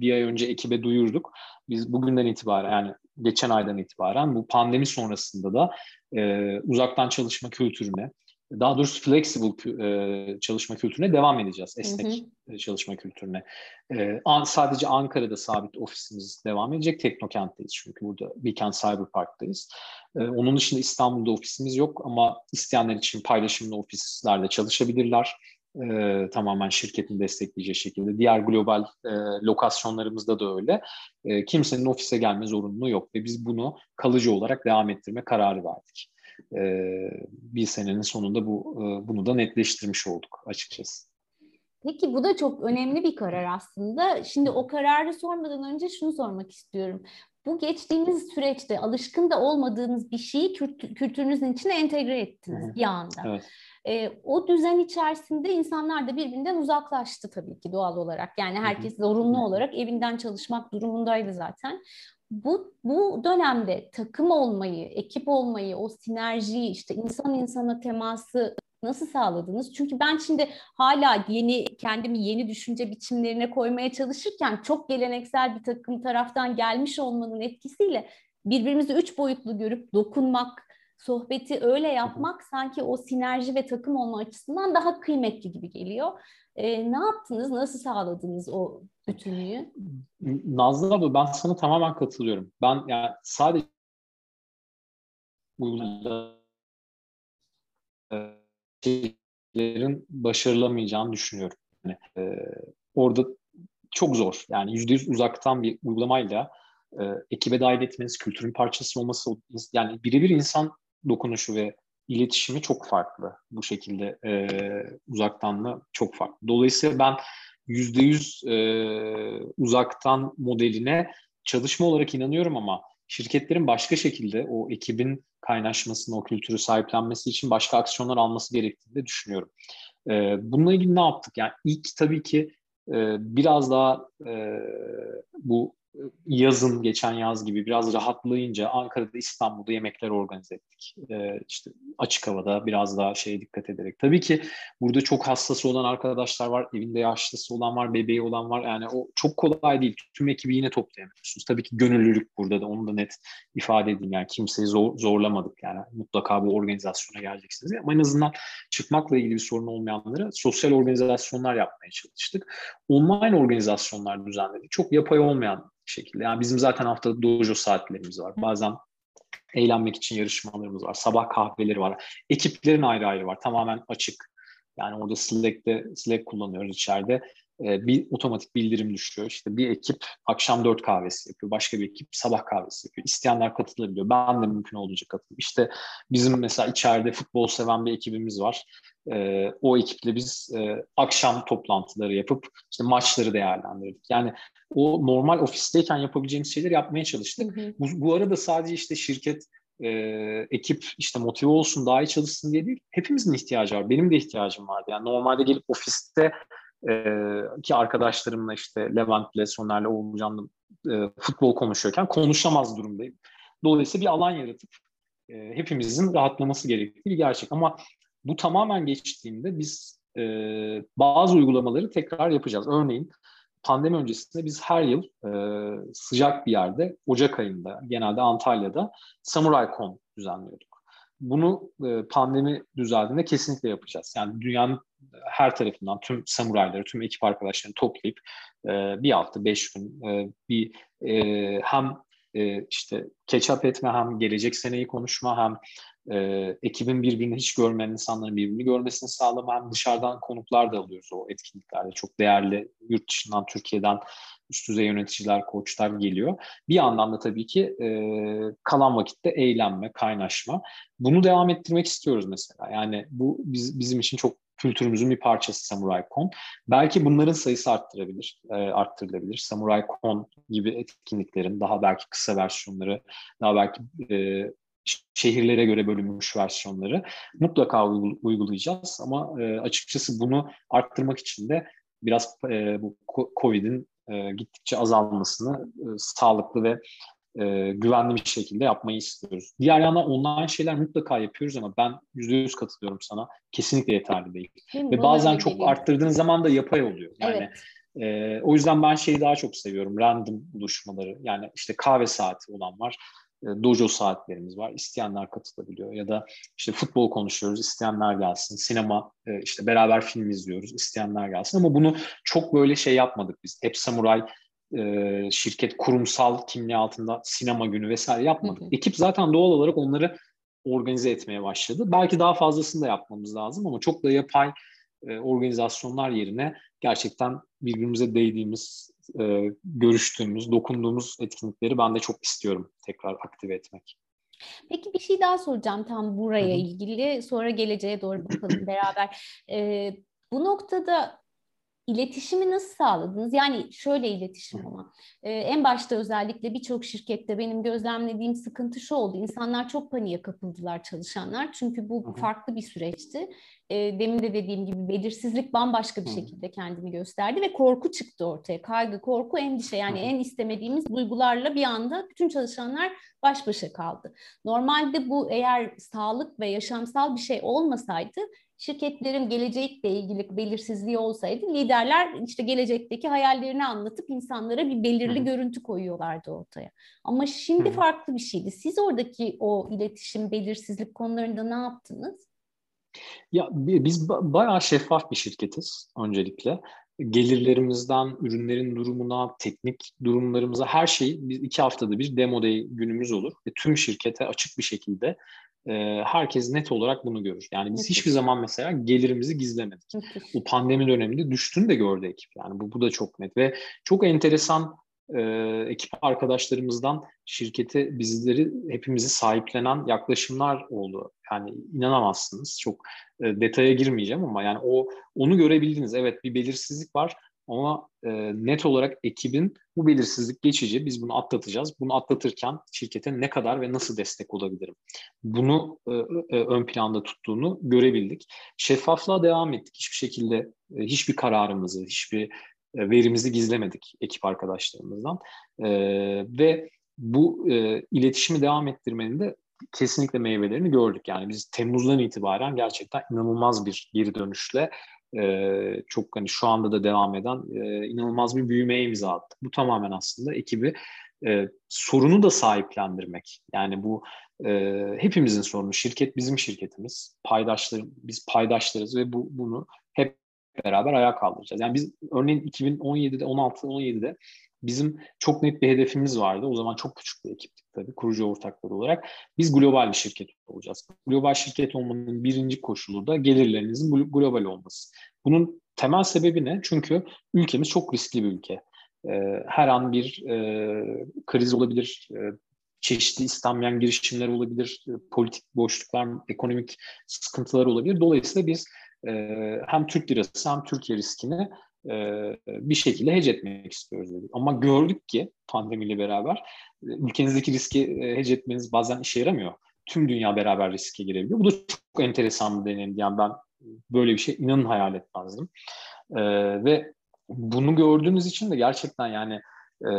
bir ay önce ekibe duyurduk. Biz bugünden itibaren yani geçen aydan itibaren bu pandemi sonrasında da e, uzaktan çalışma kültürüne, daha doğrusu flexible e, çalışma kültürüne devam edeceğiz. Esnek hı hı. çalışma kültürüne. E, an, sadece Ankara'da sabit ofisimiz devam edecek. Teknokent'teyiz çünkü burada Beacon Cyber Park'tayız. E, onun dışında İstanbul'da ofisimiz yok ama isteyenler için paylaşımlı ofislerde çalışabilirler e, tamamen şirketin destekleyeceği şekilde. Diğer global e, lokasyonlarımızda da öyle. E, kimsenin ofise gelme zorunluluğu yok ve biz bunu kalıcı olarak devam ettirme kararı verdik. E, bir senenin sonunda bu e, bunu da netleştirmiş olduk açıkçası. Peki bu da çok önemli bir karar aslında. Şimdi o kararı sormadan önce şunu sormak istiyorum. Bu geçtiğimiz süreçte alışkın da olmadığınız bir şeyi kültürünüzün içine entegre ettiniz bir anda. Evet. E, o düzen içerisinde insanlar da birbirinden uzaklaştı tabii ki doğal olarak. Yani herkes zorunlu olarak evinden çalışmak durumundaydı zaten. Bu, bu dönemde takım olmayı, ekip olmayı, o sinerjiyi, işte insan insana teması nasıl sağladınız? Çünkü ben şimdi hala yeni kendimi yeni düşünce biçimlerine koymaya çalışırken çok geleneksel bir takım taraftan gelmiş olmanın etkisiyle birbirimizi üç boyutlu görüp dokunmak, sohbeti öyle yapmak sanki o sinerji ve takım olma açısından daha kıymetli gibi geliyor. E, ne yaptınız? Nasıl sağladınız o bütünlüğü? Nazlı abla ben sana tamamen katılıyorum. Ben yani sadece şeylerin başarılamayacağını düşünüyorum. Yani, e, orada çok zor. Yani yüzde yüz uzaktan bir uygulamayla e, ekibe dahil etmeniz, kültürün parçası olması, yani birebir insan dokunuşu ve iletişimi çok farklı. Bu şekilde e, uzaktan da çok farklı. Dolayısıyla ben yüzde yüz e, uzaktan modeline çalışma olarak inanıyorum ama şirketlerin başka şekilde o ekibin kaynaşmasını, o kültürü sahiplenmesi için başka aksiyonlar alması gerektiğini de düşünüyorum. E, bununla ilgili ne yaptık? Yani ilk tabii ki e, biraz daha e, bu yazın geçen yaz gibi biraz rahatlayınca Ankara'da İstanbul'da yemekler organize ettik. Ee, işte açık havada biraz daha şeye dikkat ederek. Tabii ki burada çok hastası olan arkadaşlar var, evinde yaşlısı olan var, bebeği olan var. Yani o çok kolay değil. Tüm ekibi yine toplayamıyorsunuz. Tabii ki gönüllülük burada da onu da net ifade edeyim. Yani kimseyi zor, zorlamadık yani. Mutlaka bu organizasyona geleceksiniz. Ama en azından çıkmakla ilgili bir sorun olmayanlara sosyal organizasyonlar yapmaya çalıştık. Online organizasyonlar düzenledik. Çok yapay olmayan şekilde. Yani bizim zaten haftada dojo saatlerimiz var. Bazen eğlenmek için yarışmalarımız var. Sabah kahveleri var. Ekiplerin ayrı ayrı var. Tamamen açık. Yani orada Slack'te Slack kullanıyoruz içeride. Ee, bir otomatik bildirim düşüyor. İşte bir ekip akşam dört kahvesi yapıyor. Başka bir ekip sabah kahvesi yapıyor. İsteyenler katılabiliyor. Ben de mümkün olduğunca katılıyorum. İşte bizim mesela içeride futbol seven bir ekibimiz var. Ee, o ekiple biz e, akşam toplantıları yapıp işte maçları değerlendirdik. Yani o normal ofisteyken yapabileceğimiz şeyler yapmaya çalıştık. Hı hı. Bu, bu arada sadece işte şirket e, ekip işte motive olsun, daha iyi çalışsın diye değil. Hepimizin ihtiyacı var. Benim de ihtiyacım vardı. Yani normalde gelip ofiste e, ki arkadaşlarımla işte Levent'le, Soner'le, Oğulcan'la e, futbol konuşuyorken konuşamaz durumdayım. Dolayısıyla bir alan yaratıp e, hepimizin rahatlaması gerektiği bir gerçek. Ama bu tamamen geçtiğinde biz e, bazı uygulamaları tekrar yapacağız. Örneğin pandemi öncesinde biz her yıl e, sıcak bir yerde Ocak ayında genelde Antalya'da Samurai Con düzenliyorduk. Bunu e, pandemi düzeldiğinde kesinlikle yapacağız. Yani dünyanın her tarafından tüm samurayları, tüm ekip arkadaşlarını toplayıp e, bir hafta, beş gün e, bir e, hem e, işte up etme hem gelecek seneyi konuşma hem e, ekibin birbirini hiç görmeyen insanların birbirini görmesini sağlama hem dışarıdan konuklar da alıyoruz o etkinliklerde. Çok değerli yurt dışından, Türkiye'den üst düzey yöneticiler, koçlar geliyor. Bir yandan da tabii ki e, kalan vakitte eğlenme, kaynaşma. Bunu devam ettirmek istiyoruz mesela. Yani bu biz, bizim için çok kültürümüzün bir parçası Samurai Con. Belki bunların sayısı arttırabilir, e, arttırılabilir. Samurai Con gibi etkinliklerin daha belki kısa versiyonları, daha belki e, şehirlere göre bölünmüş versiyonları mutlaka uygulayacağız. Ama e, açıkçası bunu arttırmak için de biraz e, bu COVID'in e, gittikçe azalmasını e, sağlıklı ve e, güvenli bir şekilde yapmayı istiyoruz. Diğer yandan online şeyler mutlaka yapıyoruz ama ben yüzde yüz katılıyorum sana. Kesinlikle yeterli değil. değil Ve bazen çok değil. arttırdığın zaman da yapay oluyor. Yani evet. e, o yüzden ben şeyi daha çok seviyorum. Random buluşmaları. Yani işte kahve saati olan var. E, dojo saatlerimiz var. İsteyenler katılabiliyor. Ya da işte futbol konuşuyoruz. isteyenler gelsin. Sinema e, işte beraber film izliyoruz. isteyenler gelsin. Ama bunu çok böyle şey yapmadık biz. Hep samuray e, şirket kurumsal kimliği altında sinema günü vesaire yapmadık. Hı hı. Ekip zaten doğal olarak onları organize etmeye başladı. Belki daha fazlasını da yapmamız lazım ama çok da yapay e, organizasyonlar yerine gerçekten birbirimize değdiğimiz, e, görüştüğümüz, dokunduğumuz etkinlikleri ben de çok istiyorum tekrar aktive etmek. Peki bir şey daha soracağım tam buraya ilgili. Sonra geleceğe doğru bakalım beraber. E, bu noktada İletişimi nasıl sağladınız? Yani şöyle iletişim ama ee, en başta özellikle birçok şirkette benim gözlemlediğim sıkıntı şu oldu. İnsanlar çok paniğe kapıldılar çalışanlar. Çünkü bu farklı bir süreçti. Ee, demin de dediğim gibi belirsizlik bambaşka bir şekilde kendini gösterdi ve korku çıktı ortaya. Kaygı, korku, endişe yani en istemediğimiz duygularla bir anda bütün çalışanlar baş başa kaldı. Normalde bu eğer sağlık ve yaşamsal bir şey olmasaydı şirketlerin gelecekle ilgili belirsizliği olsaydı liderler işte gelecekteki hayallerini anlatıp insanlara bir belirli Hı. görüntü koyuyorlardı ortaya. Ama şimdi Hı. farklı bir şeydi. Siz oradaki o iletişim, belirsizlik konularında ne yaptınız? Ya biz bayağı şeffaf bir şirketiz öncelikle. Gelirlerimizden, ürünlerin durumuna, teknik durumlarımıza her şey biz iki haftada bir demo day günümüz olur ve tüm şirkete açık bir şekilde e, herkes net olarak bunu görür. Yani biz hiçbir zaman mesela gelirimizi gizlemedik. Bu pandemi döneminde düştüğünü de gördü ekip. Yani bu, bu da çok net ve çok enteresan e, ekip arkadaşlarımızdan şirkete bizleri hepimizi sahiplenen yaklaşımlar oldu. Yani inanamazsınız. Çok e, detaya girmeyeceğim ama yani o onu görebildiniz. Evet bir belirsizlik var ama e, net olarak ekibin bu belirsizlik geçici. Biz bunu atlatacağız. Bunu atlatırken şirkete ne kadar ve nasıl destek olabilirim? Bunu e, e, ön planda tuttuğunu görebildik. Şeffaflığa devam ettik. Hiçbir şekilde e, hiçbir kararımızı, hiçbir e, verimizi gizlemedik ekip arkadaşlarımızdan. E, ve bu e, iletişimi devam ettirmenin de kesinlikle meyvelerini gördük. Yani biz Temmuz'dan itibaren gerçekten inanılmaz bir geri dönüşle e, çok hani şu anda da devam eden e, inanılmaz bir büyümeye imza attı. Bu tamamen aslında ekibi e, sorunu da sahiplendirmek. Yani bu hepimizin sorunu. Şirket bizim şirketimiz. Paydaşlar, biz paydaşlarız ve bu bunu hep beraber ayağa kaldıracağız. Yani biz örneğin 2017'de, 16 17'de bizim çok net bir hedefimiz vardı. O zaman çok küçük bir ekiptik tabii kurucu ortakları olarak. Biz global bir şirket olacağız. Global şirket olmanın birinci koşulu da gelirlerinizin global olması. Bunun temel sebebi ne? Çünkü ülkemiz çok riskli bir ülke. Ee, her an bir e, kriz olabilir, e, çeşitli istenmeyen girişimler olabilir, e, politik boşluklar, ekonomik sıkıntılar olabilir. Dolayısıyla biz hem Türk lirası hem Türkiye riskini bir şekilde hece etmek istiyoruz dedik. Ama gördük ki pandemiyle beraber e, ülkenizdeki riski e, hece etmeniz bazen işe yaramıyor. Tüm dünya beraber riske girebiliyor. Bu da çok enteresan bir deneyim. Yani ben böyle bir şey inanın hayal etmezdim. E, ve bunu gördüğünüz için de gerçekten yani e,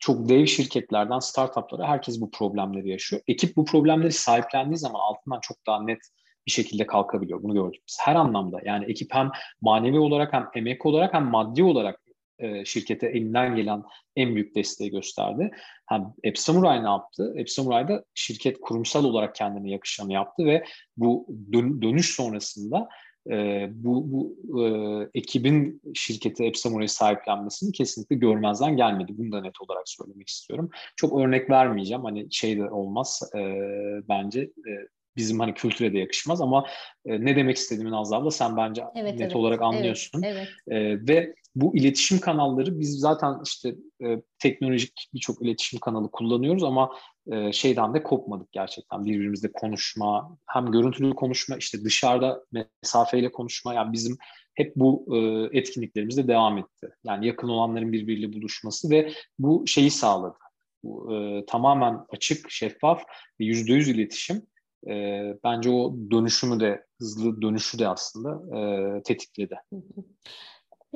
çok dev şirketlerden startuplara herkes bu problemleri yaşıyor. Ekip bu problemleri sahiplendiği zaman altından çok daha net bir şekilde kalkabiliyor. Bunu gördük biz. Her anlamda yani ekip hem manevi olarak hem emek olarak hem maddi olarak e, şirkete elinden gelen en büyük desteği gösterdi. Hem App ne yaptı? App Samurai'da şirket kurumsal olarak kendine yakışanı yaptı ve bu dön- dönüş sonrasında e, bu, bu e, ekibin şirketi App sahiplenmesini kesinlikle görmezden gelmedi. Bunu da net olarak söylemek istiyorum. Çok örnek vermeyeceğim. Hani şey de olmaz e, bence e, bizim hani kültüre de yakışmaz ama e, ne demek istediğimi Nazlı abla sen bence evet, net evet, olarak anlıyorsun. Evet, evet. E, ve bu iletişim kanalları biz zaten işte e, teknolojik birçok iletişim kanalı kullanıyoruz ama e, şeyden de kopmadık gerçekten birbirimizle konuşma hem görüntülü konuşma işte dışarıda mesafeyle konuşma yani bizim hep bu e, etkinliklerimizde devam etti. Yani yakın olanların birbiriyle buluşması ve bu şeyi sağladı. Bu, e, tamamen açık, şeffaf ve yüzde yüz iletişim e, bence o dönüşümü de hızlı dönüşü de aslında e, tetikledi.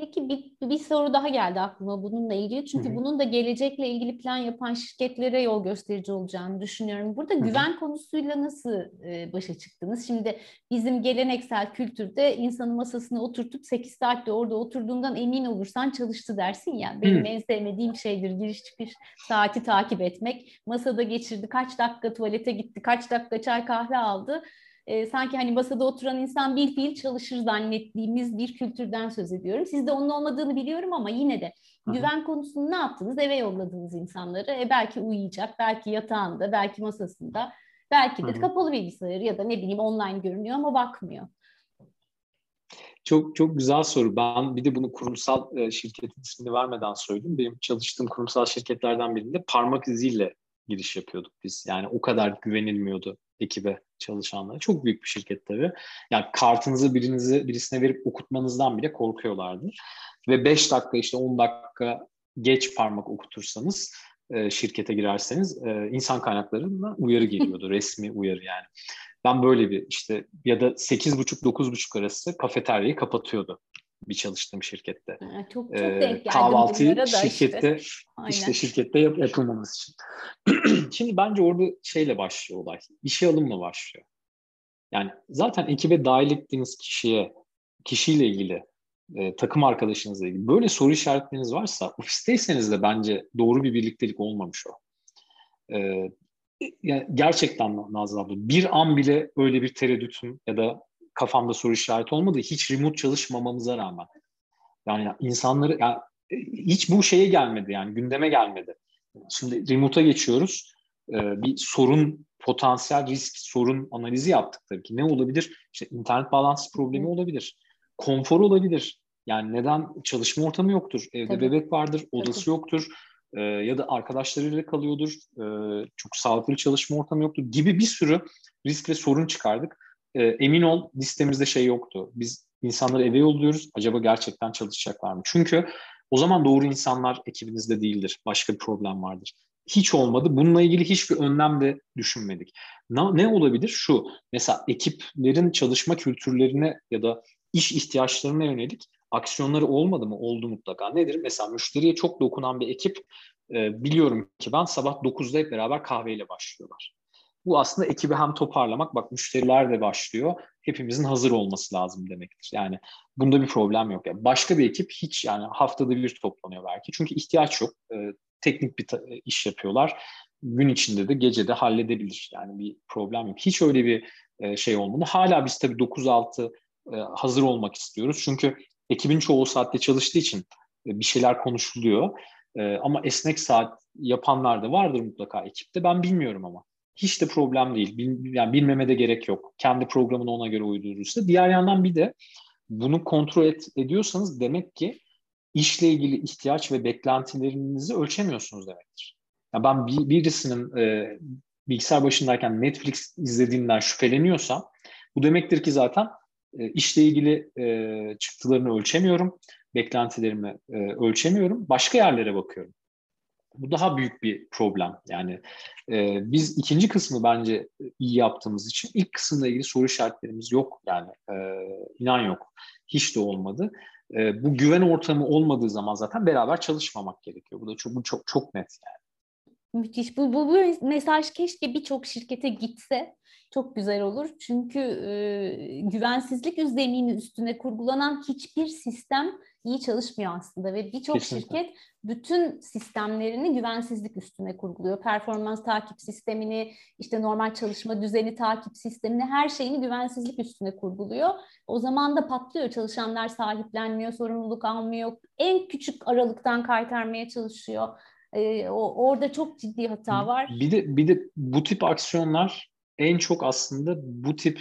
Peki bir, bir soru daha geldi aklıma bununla ilgili. Çünkü Hı-hı. bunun da gelecekle ilgili plan yapan şirketlere yol gösterici olacağını düşünüyorum. Burada Hı-hı. güven konusuyla nasıl e, başa çıktınız? Şimdi bizim geleneksel kültürde insanı masasına oturtup 8 saatte orada oturduğundan emin olursan çalıştı dersin ya. Benim Hı-hı. en sevmediğim şeydir giriş çıkış saati takip etmek. Masada geçirdi, kaç dakika tuvalete gitti, kaç dakika çay kahve aldı e, sanki hani masada oturan insan bir fiil çalışır zannettiğimiz bir kültürden söz ediyorum. Sizde onun olmadığını biliyorum ama yine de Hı-hı. güven konusunu ne yaptınız? Eve yolladığınız insanları. E, belki uyuyacak, belki yatağında, belki masasında, belki de Hı-hı. kapalı bilgisayarı ya da ne bileyim online görünüyor ama bakmıyor. Çok çok güzel soru. Ben bir de bunu kurumsal e, şirketin ismini vermeden söyledim. Benim çalıştığım kurumsal şirketlerden birinde parmak iziyle giriş yapıyorduk biz. Yani o kadar güvenilmiyordu ekibe çalışanlara. Çok büyük bir şirket tabii. Yani kartınızı birinizi birisine verip okutmanızdan bile korkuyorlardı. Ve 5 dakika işte 10 dakika geç parmak okutursanız e, şirkete girerseniz e, insan kaynaklarından uyarı geliyordu. resmi uyarı yani. Ben böyle bir işte ya da 8.30-9.30 arası kafeteryayı kapatıyordu bir çalıştığım şirkette. Çok çok ee, denk Kahvaltıyı şirkette işte. işte şirkette yap, yapılmaması için. Şimdi bence orada şeyle başlıyor olay. İşe alımla başlıyor. Yani zaten ekibe dahil ettiğiniz kişiye, kişiyle ilgili, e, takım arkadaşınızla ilgili böyle soru işaretleriniz varsa ofisteyseniz de bence doğru bir birliktelik olmamış o. E, yani gerçekten Nazlı abla bir an bile öyle bir tereddütüm ya da kafamda soru işareti olmadı. Hiç remote çalışmamamıza rağmen. Yani insanları yani hiç bu şeye gelmedi yani gündeme gelmedi. Şimdi remote'a geçiyoruz. Ee, bir sorun, potansiyel risk sorun analizi yaptık tabii ki. Ne olabilir? İşte internet bağlantısı problemi olabilir. Konfor olabilir. Yani neden çalışma ortamı yoktur? Evde tabii. bebek vardır, odası tabii. yoktur. E, ya da arkadaşlarıyla kalıyordur. E, çok sağlıklı çalışma ortamı yoktur gibi bir sürü risk ve sorun çıkardık e, emin ol listemizde şey yoktu. Biz insanları eve yolluyoruz. Acaba gerçekten çalışacaklar mı? Çünkü o zaman doğru insanlar ekibinizde değildir. Başka bir problem vardır. Hiç olmadı. Bununla ilgili hiçbir önlem de düşünmedik. Ne, ne olabilir? Şu, mesela ekiplerin çalışma kültürlerine ya da iş ihtiyaçlarına yönelik aksiyonları olmadı mı? Oldu mutlaka. Nedir? Mesela müşteriye çok dokunan bir ekip e, biliyorum ki ben sabah 9'da hep beraber kahveyle başlıyorlar. Bu aslında ekibi hem toparlamak, bak müşteriler de başlıyor, hepimizin hazır olması lazım demektir. Yani bunda bir problem yok. Yani başka bir ekip hiç yani haftada bir toplanıyor belki. Çünkü ihtiyaç yok. E, teknik bir ta- iş yapıyorlar. Gün içinde de gece de halledebilir. Yani bir problem yok. Hiç öyle bir e, şey olmadı. Hala biz tabii 9-6 e, hazır olmak istiyoruz. Çünkü ekibin çoğu saatte çalıştığı için e, bir şeyler konuşuluyor. E, ama esnek saat yapanlar da vardır mutlaka ekipte. Ben bilmiyorum ama. Hiç de problem değil. Bil, yani bilmeme de gerek yok. Kendi programını ona göre uydurursa. Diğer yandan bir de bunu kontrol et, ediyorsanız demek ki işle ilgili ihtiyaç ve beklentilerinizi ölçemiyorsunuz demektir. Yani ben bir, birisinin e, bilgisayar başındayken Netflix izlediğinden şüpheleniyorsam bu demektir ki zaten e, işle ilgili e, çıktılarını ölçemiyorum, beklentilerimi e, ölçemiyorum, başka yerlere bakıyorum. Bu daha büyük bir problem. Yani e, biz ikinci kısmı bence iyi yaptığımız için ilk kısımla ilgili soru işaretlerimiz yok. Yani e, inan yok. Hiç de olmadı. E, bu güven ortamı olmadığı zaman zaten beraber çalışmamak gerekiyor. Bu da çok çok çok net yani. Müthiş. Bu, bu, bu mesaj keşke birçok şirkete gitse çok güzel olur. Çünkü e, güvensizlik üzerinin üstüne kurgulanan hiçbir sistem iyi çalışmıyor aslında ve birçok şirket bütün sistemlerini güvensizlik üstüne kurguluyor. Performans takip sistemini, işte normal çalışma düzeni takip sistemini, her şeyini güvensizlik üstüne kurguluyor. O zaman da patlıyor. Çalışanlar sahiplenmiyor, sorumluluk almıyor. En küçük aralıktan kaytarmaya çalışıyor. Ee, o, orada çok ciddi hata var. Bir de bir de bu tip aksiyonlar en çok aslında bu tip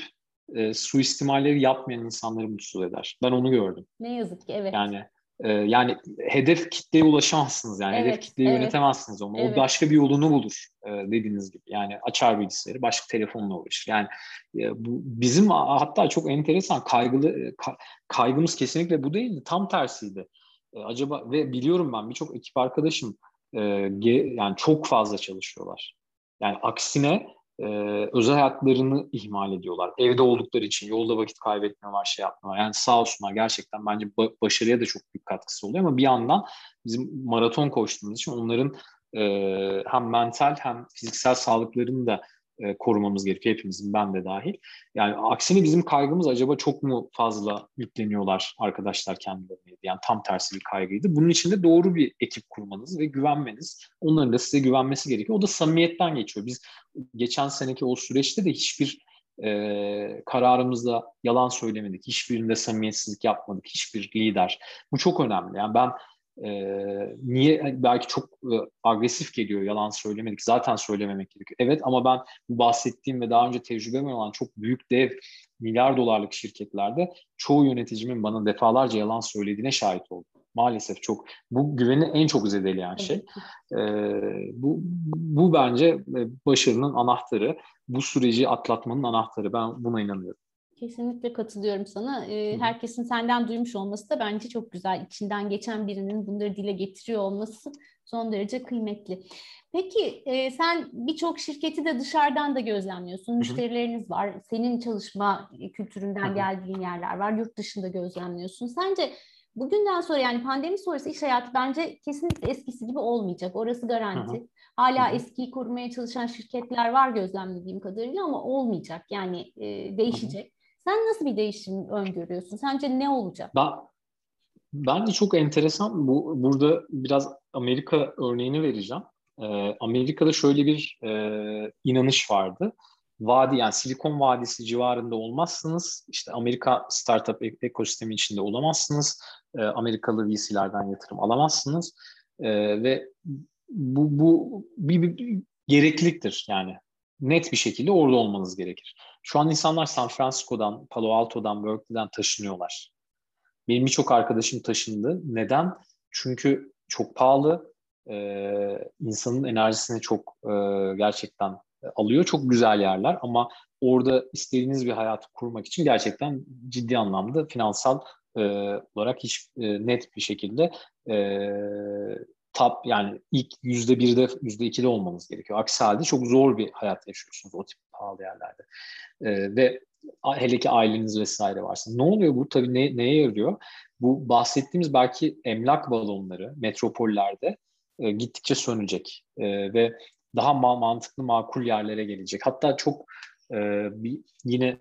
e, suistimalleri yapmayan insanları mutsuz eder. Ben onu gördüm. Ne yazık ki evet. Yani e, yani hedef kitleye ulaşamazsınız yani evet, hedef kitleyi evet. yönetemezsiniz onu. Evet. O başka bir yolunu bulur e, dediğiniz gibi. Yani açar bilgisayarı başka telefonla uğraşır. Yani e, bu bizim hatta çok enteresan kaygılı e, ka, kaygımız kesinlikle bu değildi. Tam tersiydi. E, acaba ve biliyorum ben birçok ekip arkadaşım e, yani çok fazla çalışıyorlar. Yani aksine e, özel hayatlarını ihmal ediyorlar. Evde oldukları için yolda vakit kaybetmiyorlar, şey yapmıyorlar. Yani sağ olsunlar gerçekten bence ba- başarıya da çok büyük katkısı oluyor ama bir yandan bizim maraton koştuğumuz için onların e, hem mental hem fiziksel sağlıklarını da e, korumamız gerekiyor hepimizin ben de dahil. Yani aksine bizim kaygımız acaba çok mu fazla yükleniyorlar arkadaşlar kendilerine yani tam tersi bir kaygıydı. Bunun için de doğru bir ekip kurmanız ve güvenmeniz onların da size güvenmesi gerekiyor. O da samimiyetten geçiyor. Biz geçen seneki o süreçte de hiçbir e, kararımızda yalan söylemedik. Hiçbirinde samimiyetsizlik yapmadık. Hiçbir lider. Bu çok önemli. Yani ben e, niye hani belki çok e, agresif geliyor yalan söylemedik zaten söylememek gerekiyor. Evet ama ben bu bahsettiğim ve daha önce tecrübem olan çok büyük dev milyar dolarlık şirketlerde çoğu yöneticimin bana defalarca yalan söylediğine şahit oldum. Maalesef çok bu güveni en çok zedeleyen şey. E, bu bu bence başarının anahtarı. Bu süreci atlatmanın anahtarı. Ben buna inanıyorum. Kesinlikle katılıyorum sana. herkesin senden duymuş olması da bence çok güzel. İçinden geçen birinin bunları dile getiriyor olması son derece kıymetli. Peki sen birçok şirketi de dışarıdan da gözlemliyorsun. Müşterileriniz var. Senin çalışma kültüründen geldiğin yerler var. Yurt dışında gözlemliyorsun. Sence bugünden sonra yani pandemi sonrası iş hayatı bence kesinlikle eskisi gibi olmayacak. Orası garanti. Hala eskiyi korumaya çalışan şirketler var gözlemlediğim kadarıyla ama olmayacak. Yani e, değişecek. Sen nasıl bir değişim öngörüyorsun? Sence ne olacak? Ben, bence çok enteresan. Bu Burada biraz Amerika örneğini vereceğim. Ee, Amerika'da şöyle bir e, inanış vardı. Vadi yani Silikon Vadisi civarında olmazsınız. İşte Amerika startup ek- ekosistemi içinde olamazsınız. E, Amerikalı VC'lerden yatırım alamazsınız. E, ve bu, bu bir, bir gerekliliktir yani. Net bir şekilde orada olmanız gerekir. Şu an insanlar San Francisco'dan, Palo Alto'dan, Berkeley'den taşınıyorlar. Benim birçok arkadaşım taşındı. Neden? Çünkü çok pahalı, e, insanın enerjisini çok e, gerçekten alıyor. Çok güzel yerler ama orada istediğiniz bir hayatı kurmak için gerçekten ciddi anlamda finansal e, olarak hiç e, net bir şekilde e, top yani ilk yüzde birde yüzde ikide olmanız gerekiyor. Aksi halde çok zor bir hayat yaşıyorsunuz o tip pahalı yerlerde. E, ve hele ki aileniz vesaire varsa. Ne oluyor bu? Tabii ne, neye yarıyor? Bu bahsettiğimiz belki emlak balonları metropollerde e, gittikçe sönecek. E, ve daha ma- mantıklı, makul yerlere gelecek. Hatta çok e, bir, yine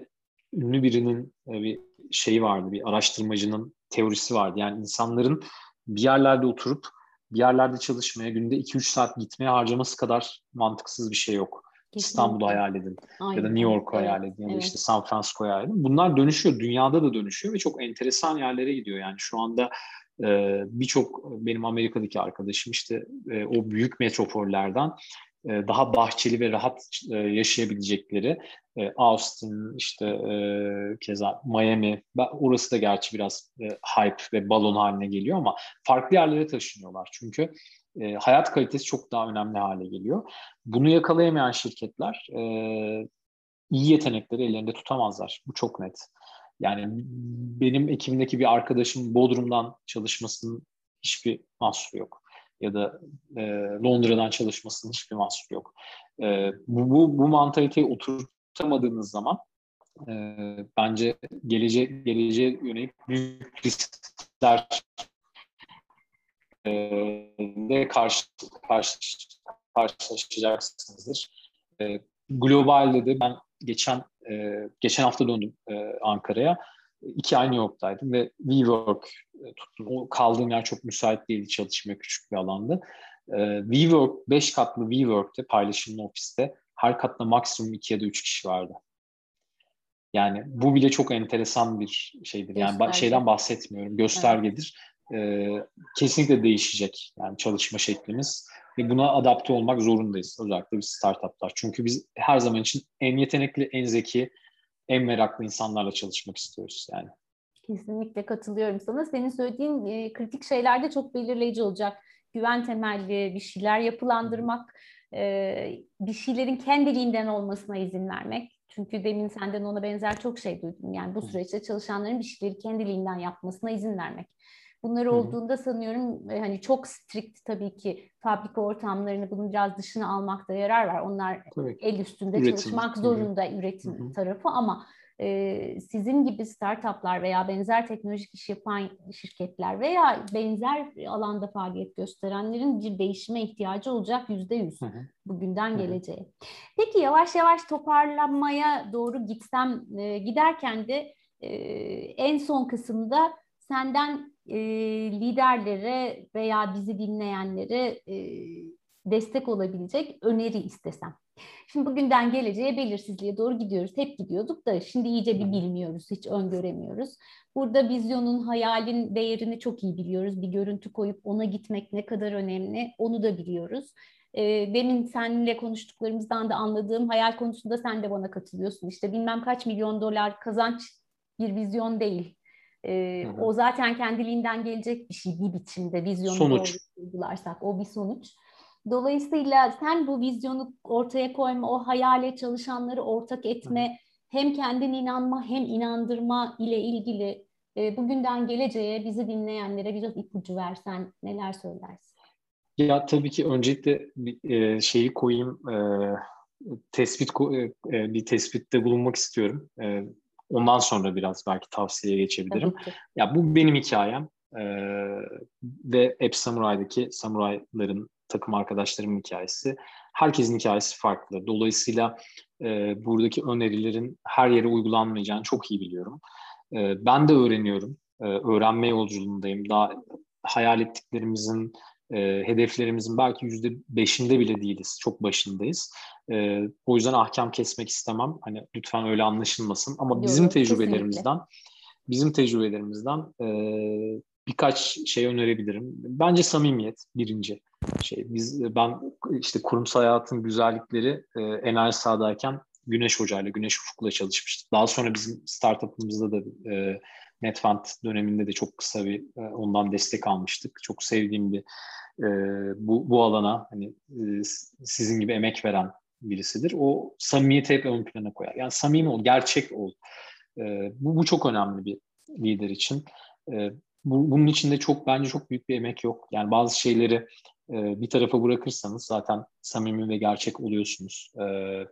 ünlü birinin e, bir şeyi vardı, bir araştırmacının teorisi vardı. Yani insanların bir yerlerde oturup bir yerlerde çalışmaya, günde 2-3 saat gitmeye harcaması kadar mantıksız bir şey yok. Kesinlikle. İstanbul'u hayal edin Aynen. ya da New York'u evet. hayal edin ya da evet. işte San Francisco'yu hayal edin. Bunlar dönüşüyor, dünyada da dönüşüyor ve çok enteresan yerlere gidiyor. Yani şu anda e, birçok benim Amerika'daki arkadaşım işte e, o büyük metropollerden daha bahçeli ve rahat e, yaşayabilecekleri e, Austin, işte keza Miami, orası da gerçi biraz hype ve balon haline geliyor ama farklı yerlere taşınıyorlar. Çünkü hayat kalitesi çok daha önemli hale geliyor. Bunu yakalayamayan şirketler iyi yetenekleri ellerinde tutamazlar. Bu çok net. Yani benim ekibimdeki bir arkadaşım Bodrum'dan çalışmasının hiçbir mahsuru yok ya da e, Londra'dan çalışmasının hiçbir mahsuru yok. E, bu, bu, bu mantaliteyi oturtamadığınız zaman e, bence gelece geleceğe yönelik büyük riskler e, de karşı, karşı, karşılaşacaksınızdır. E, globalde de ben geçen e, geçen hafta döndüm e, Ankara'ya iki ay New York'taydım ve WeWork e, tuttum. O kaldığım yer çok müsait değildi çalışmaya küçük bir alandı. Ee, WeWork, beş katlı WeWork'te paylaşımlı ofiste her katta maksimum iki ya da üç kişi vardı. Yani bu bile çok enteresan bir şeydir. Yani Gösterge. şeyden bahsetmiyorum. Göstergedir. Evet. Ee, kesinlikle değişecek yani çalışma şeklimiz ve buna adapte olmak zorundayız. Özellikle biz startuplar. Çünkü biz her zaman için en yetenekli, en zeki, en meraklı insanlarla çalışmak istiyoruz yani. Kesinlikle katılıyorum sana. Senin söylediğin e, kritik şeyler de çok belirleyici olacak. Güven temelli bir şeyler yapılandırmak, e, bir şeylerin kendiliğinden olmasına izin vermek. Çünkü demin senden ona benzer çok şey duydum. Yani bu süreçte çalışanların bir şeyleri kendiliğinden yapmasına izin vermek. Bunlar olduğunda sanıyorum e, hani çok strict tabii ki fabrika ortamlarını bunun biraz dışına almakta yarar var. Onlar el üstünde üretim. çalışmak zorunda üretim Hı-hı. tarafı ama e, sizin gibi startuplar veya benzer teknolojik iş yapan şirketler veya benzer alanda faaliyet gösterenlerin bir değişime ihtiyacı olacak yüzde yüz bugünden Hı-hı. geleceğe. Peki yavaş yavaş toparlanmaya doğru gitsem e, giderken de e, en son kısımda senden e, liderlere veya bizi dinleyenlere e, destek olabilecek öneri istesem. Şimdi bugünden geleceğe belirsizliğe doğru gidiyoruz. Hep gidiyorduk da şimdi iyice bir bilmiyoruz, hiç öngöremiyoruz. Burada vizyonun, hayalin değerini çok iyi biliyoruz. Bir görüntü koyup ona gitmek ne kadar önemli onu da biliyoruz. E, demin seninle konuştuklarımızdan da anladığım hayal konusunda sen de bana katılıyorsun. İşte bilmem kaç milyon dolar kazanç bir vizyon değil. E, o zaten kendiliğinden gelecek bir şey bir biçimde vizyonu sonuç. uygularsak o bir sonuç. Dolayısıyla sen bu vizyonu ortaya koyma, o hayale çalışanları ortak etme, hem kendin inanma hem inandırma ile ilgili e, bugünden geleceğe bizi dinleyenlere biraz ipucu versen neler söylersin? Ya tabii ki öncelikle bir e, şeyi koyayım, e, tespit e, e, bir tespitte bulunmak istiyorum. E, Ondan sonra biraz belki tavsiyeye geçebilirim. Ya bu benim hikayem ee, ve App Samurai'daki samurayların takım arkadaşlarımın hikayesi. Herkesin hikayesi farklı. Dolayısıyla e, buradaki önerilerin her yere uygulanmayacağını çok iyi biliyorum. E, ben de öğreniyorum. E, öğrenme yolculuğundayım. Daha hayal ettiklerimizin e, hedeflerimizin belki yüzde beşinde bile değiliz. Çok başındayız. E, o yüzden ahkam kesmek istemem. Hani lütfen öyle anlaşılmasın. Ama Yok, bizim tecrübelerimizden kesinlikle. bizim tecrübelerimizden e, birkaç şey önerebilirim. Bence samimiyet birinci şey. Biz ben işte kurumsal hayatın güzellikleri e, enerji sahadayken Güneş Hoca ile Güneş Ufuk'la çalışmıştık. Daha sonra bizim startup'ımızda da e, NetFund döneminde de çok kısa bir e, ondan destek almıştık. Çok sevdiğim bir e, bu, bu alana hani e, sizin gibi emek veren birisidir. O samimiyeti hep ön plana koyar. Yani samimi ol, gerçek ol. E, bu, bu çok önemli bir lider için. E, bu, bunun içinde çok bence çok büyük bir emek yok. Yani bazı şeyleri e, bir tarafa bırakırsanız zaten samimi ve gerçek oluyorsunuz. E,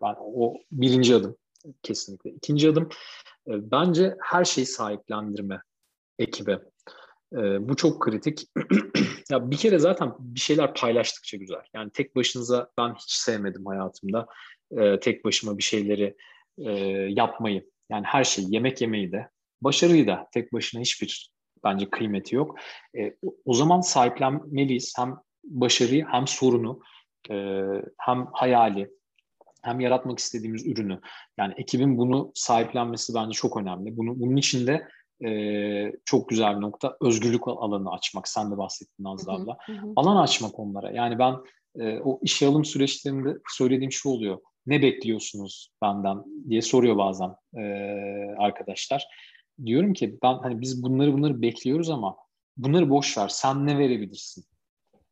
ben o birinci adım kesinlikle. İkinci adım e, bence her şeyi sahiplendirme ekibe. Bu çok kritik. ya bir kere zaten bir şeyler paylaştıkça güzel. Yani tek başınıza ben hiç sevmedim hayatımda. Tek başıma bir şeyleri e, yapmayı. Yani her şey, yemek yemeyi de, başarıyı da tek başına hiçbir bence kıymeti yok. E, o zaman sahiplenmeliyiz. Hem başarıyı hem sorunu e, hem hayali hem yaratmak istediğimiz ürünü. Yani ekibin bunu sahiplenmesi bence çok önemli. Bunu, bunun için de e, çok güzel bir nokta. Özgürlük alanı açmak. Sen de bahsettin Nazlı abla. Alan açmak onlara. Yani ben e, o işe alım süreçlerinde söylediğim şu oluyor. Ne bekliyorsunuz benden diye soruyor bazen e, arkadaşlar. Diyorum ki ben hani biz bunları bunları bekliyoruz ama bunları boş ver. Sen ne verebilirsin?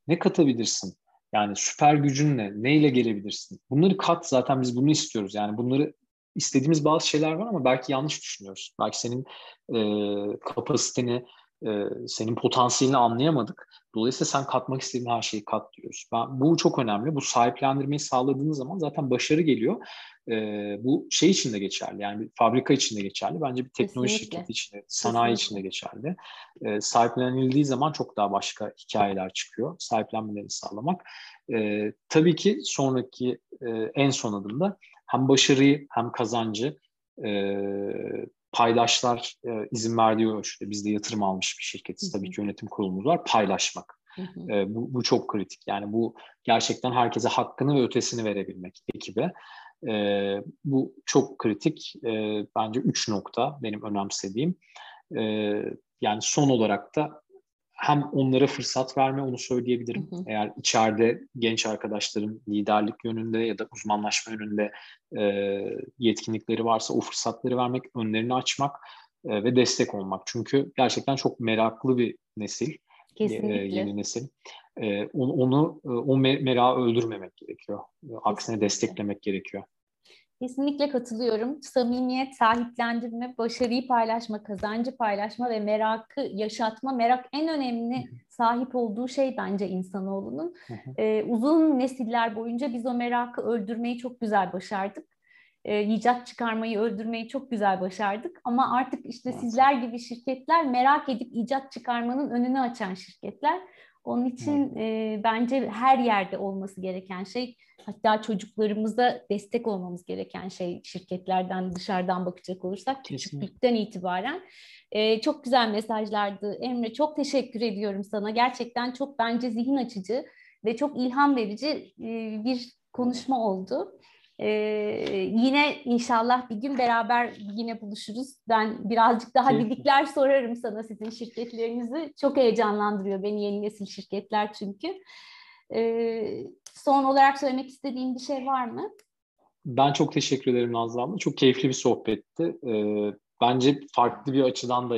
Ne katabilirsin? Yani süper gücünle neyle gelebilirsin? Bunları kat zaten biz bunu istiyoruz. Yani bunları istediğimiz bazı şeyler var ama belki yanlış düşünüyoruz. Belki senin e, kapasiteni, e, senin potansiyelini anlayamadık. Dolayısıyla sen katmak istediğin her şeyi kat diyoruz. Ben, bu çok önemli. Bu sahiplendirmeyi sağladığınız zaman zaten başarı geliyor. E, bu şey için de geçerli. Yani bir fabrika için de geçerli. Bence bir teknoloji Kesinlikle. şirketi için de, sanayi Kesinlikle. için de geçerli. E, sahiplenildiği zaman çok daha başka hikayeler çıkıyor. Sahiplenmelerini sağlamak. E, tabii ki sonraki e, en son adımda hem başarıyı hem kazancı e, paydaşlar e, izin verdiği ölçüde biz de yatırım almış bir şirketiz. Tabii ki yönetim kurulumuz var. Paylaşmak. E, bu, bu çok kritik. Yani bu gerçekten herkese hakkını ve ötesini verebilmek ekibe. E, bu çok kritik. E, bence üç nokta benim önemsediğim. E, yani son olarak da hem onlara fırsat verme onu söyleyebilirim. Hı hı. Eğer içeride genç arkadaşların liderlik yönünde ya da uzmanlaşma yönünde e, yetkinlikleri varsa o fırsatları vermek, önlerini açmak e, ve destek olmak. Çünkü gerçekten çok meraklı bir nesil. Kesinlikle. E, yeni nesil. E, onu, onu o merakı öldürmemek gerekiyor. Aksine Kesinlikle. desteklemek gerekiyor. Kesinlikle katılıyorum. Samimiyet, sahiplendirme, başarıyı paylaşma, kazancı paylaşma ve merakı yaşatma. Merak en önemli sahip olduğu şey bence insanoğlunun. Ee, uzun nesiller boyunca biz o merakı öldürmeyi çok güzel başardık. Ee, icat çıkarmayı öldürmeyi çok güzel başardık. Ama artık işte sizler gibi şirketler merak edip icat çıkarmanın önünü açan şirketler. Onun için e, bence her yerde olması gereken şey, hatta çocuklarımıza destek olmamız gereken şey şirketlerden dışarıdan bakacak olursak küçüklükten itibaren. E, çok güzel mesajlardı. Emre çok teşekkür ediyorum sana. Gerçekten çok bence zihin açıcı ve çok ilham verici e, bir konuşma oldu. Ee, yine inşallah bir gün beraber yine buluşuruz. Ben birazcık daha didikler sorarım sana sizin şirketlerinizi. Çok heyecanlandırıyor beni yeni nesil şirketler çünkü. Ee, son olarak söylemek istediğin bir şey var mı? Ben çok teşekkür ederim Nazlı abla. Çok keyifli bir sohbetti. Ee, bence farklı bir açıdan da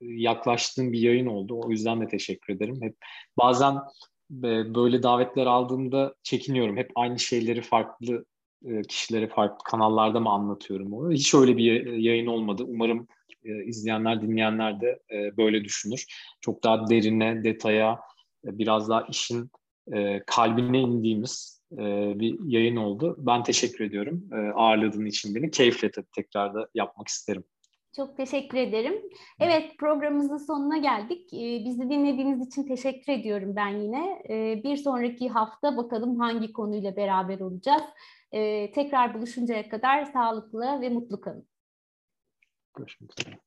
yaklaştığım bir yayın oldu. O yüzden de teşekkür ederim. Hep bazen e, böyle davetler aldığımda çekiniyorum. Hep aynı şeyleri farklı kişilere farklı kanallarda mı anlatıyorum onu? Hiç öyle bir yayın olmadı. Umarım e, izleyenler, dinleyenler de e, böyle düşünür. Çok daha derine, detaya, biraz daha işin kalbine indiğimiz bir yayın oldu. Ben teşekkür ediyorum ağırladığın için beni. Keyifle tabii tekrar da yapmak isterim. Çok teşekkür ederim. Evet programımızın sonuna geldik. Bizi dinlediğiniz için teşekkür ediyorum ben yine. Bir sonraki hafta bakalım hangi konuyla beraber olacağız. Ee, tekrar buluşuncaya kadar sağlıklı ve mutlu kalın. Görüşmek üzere.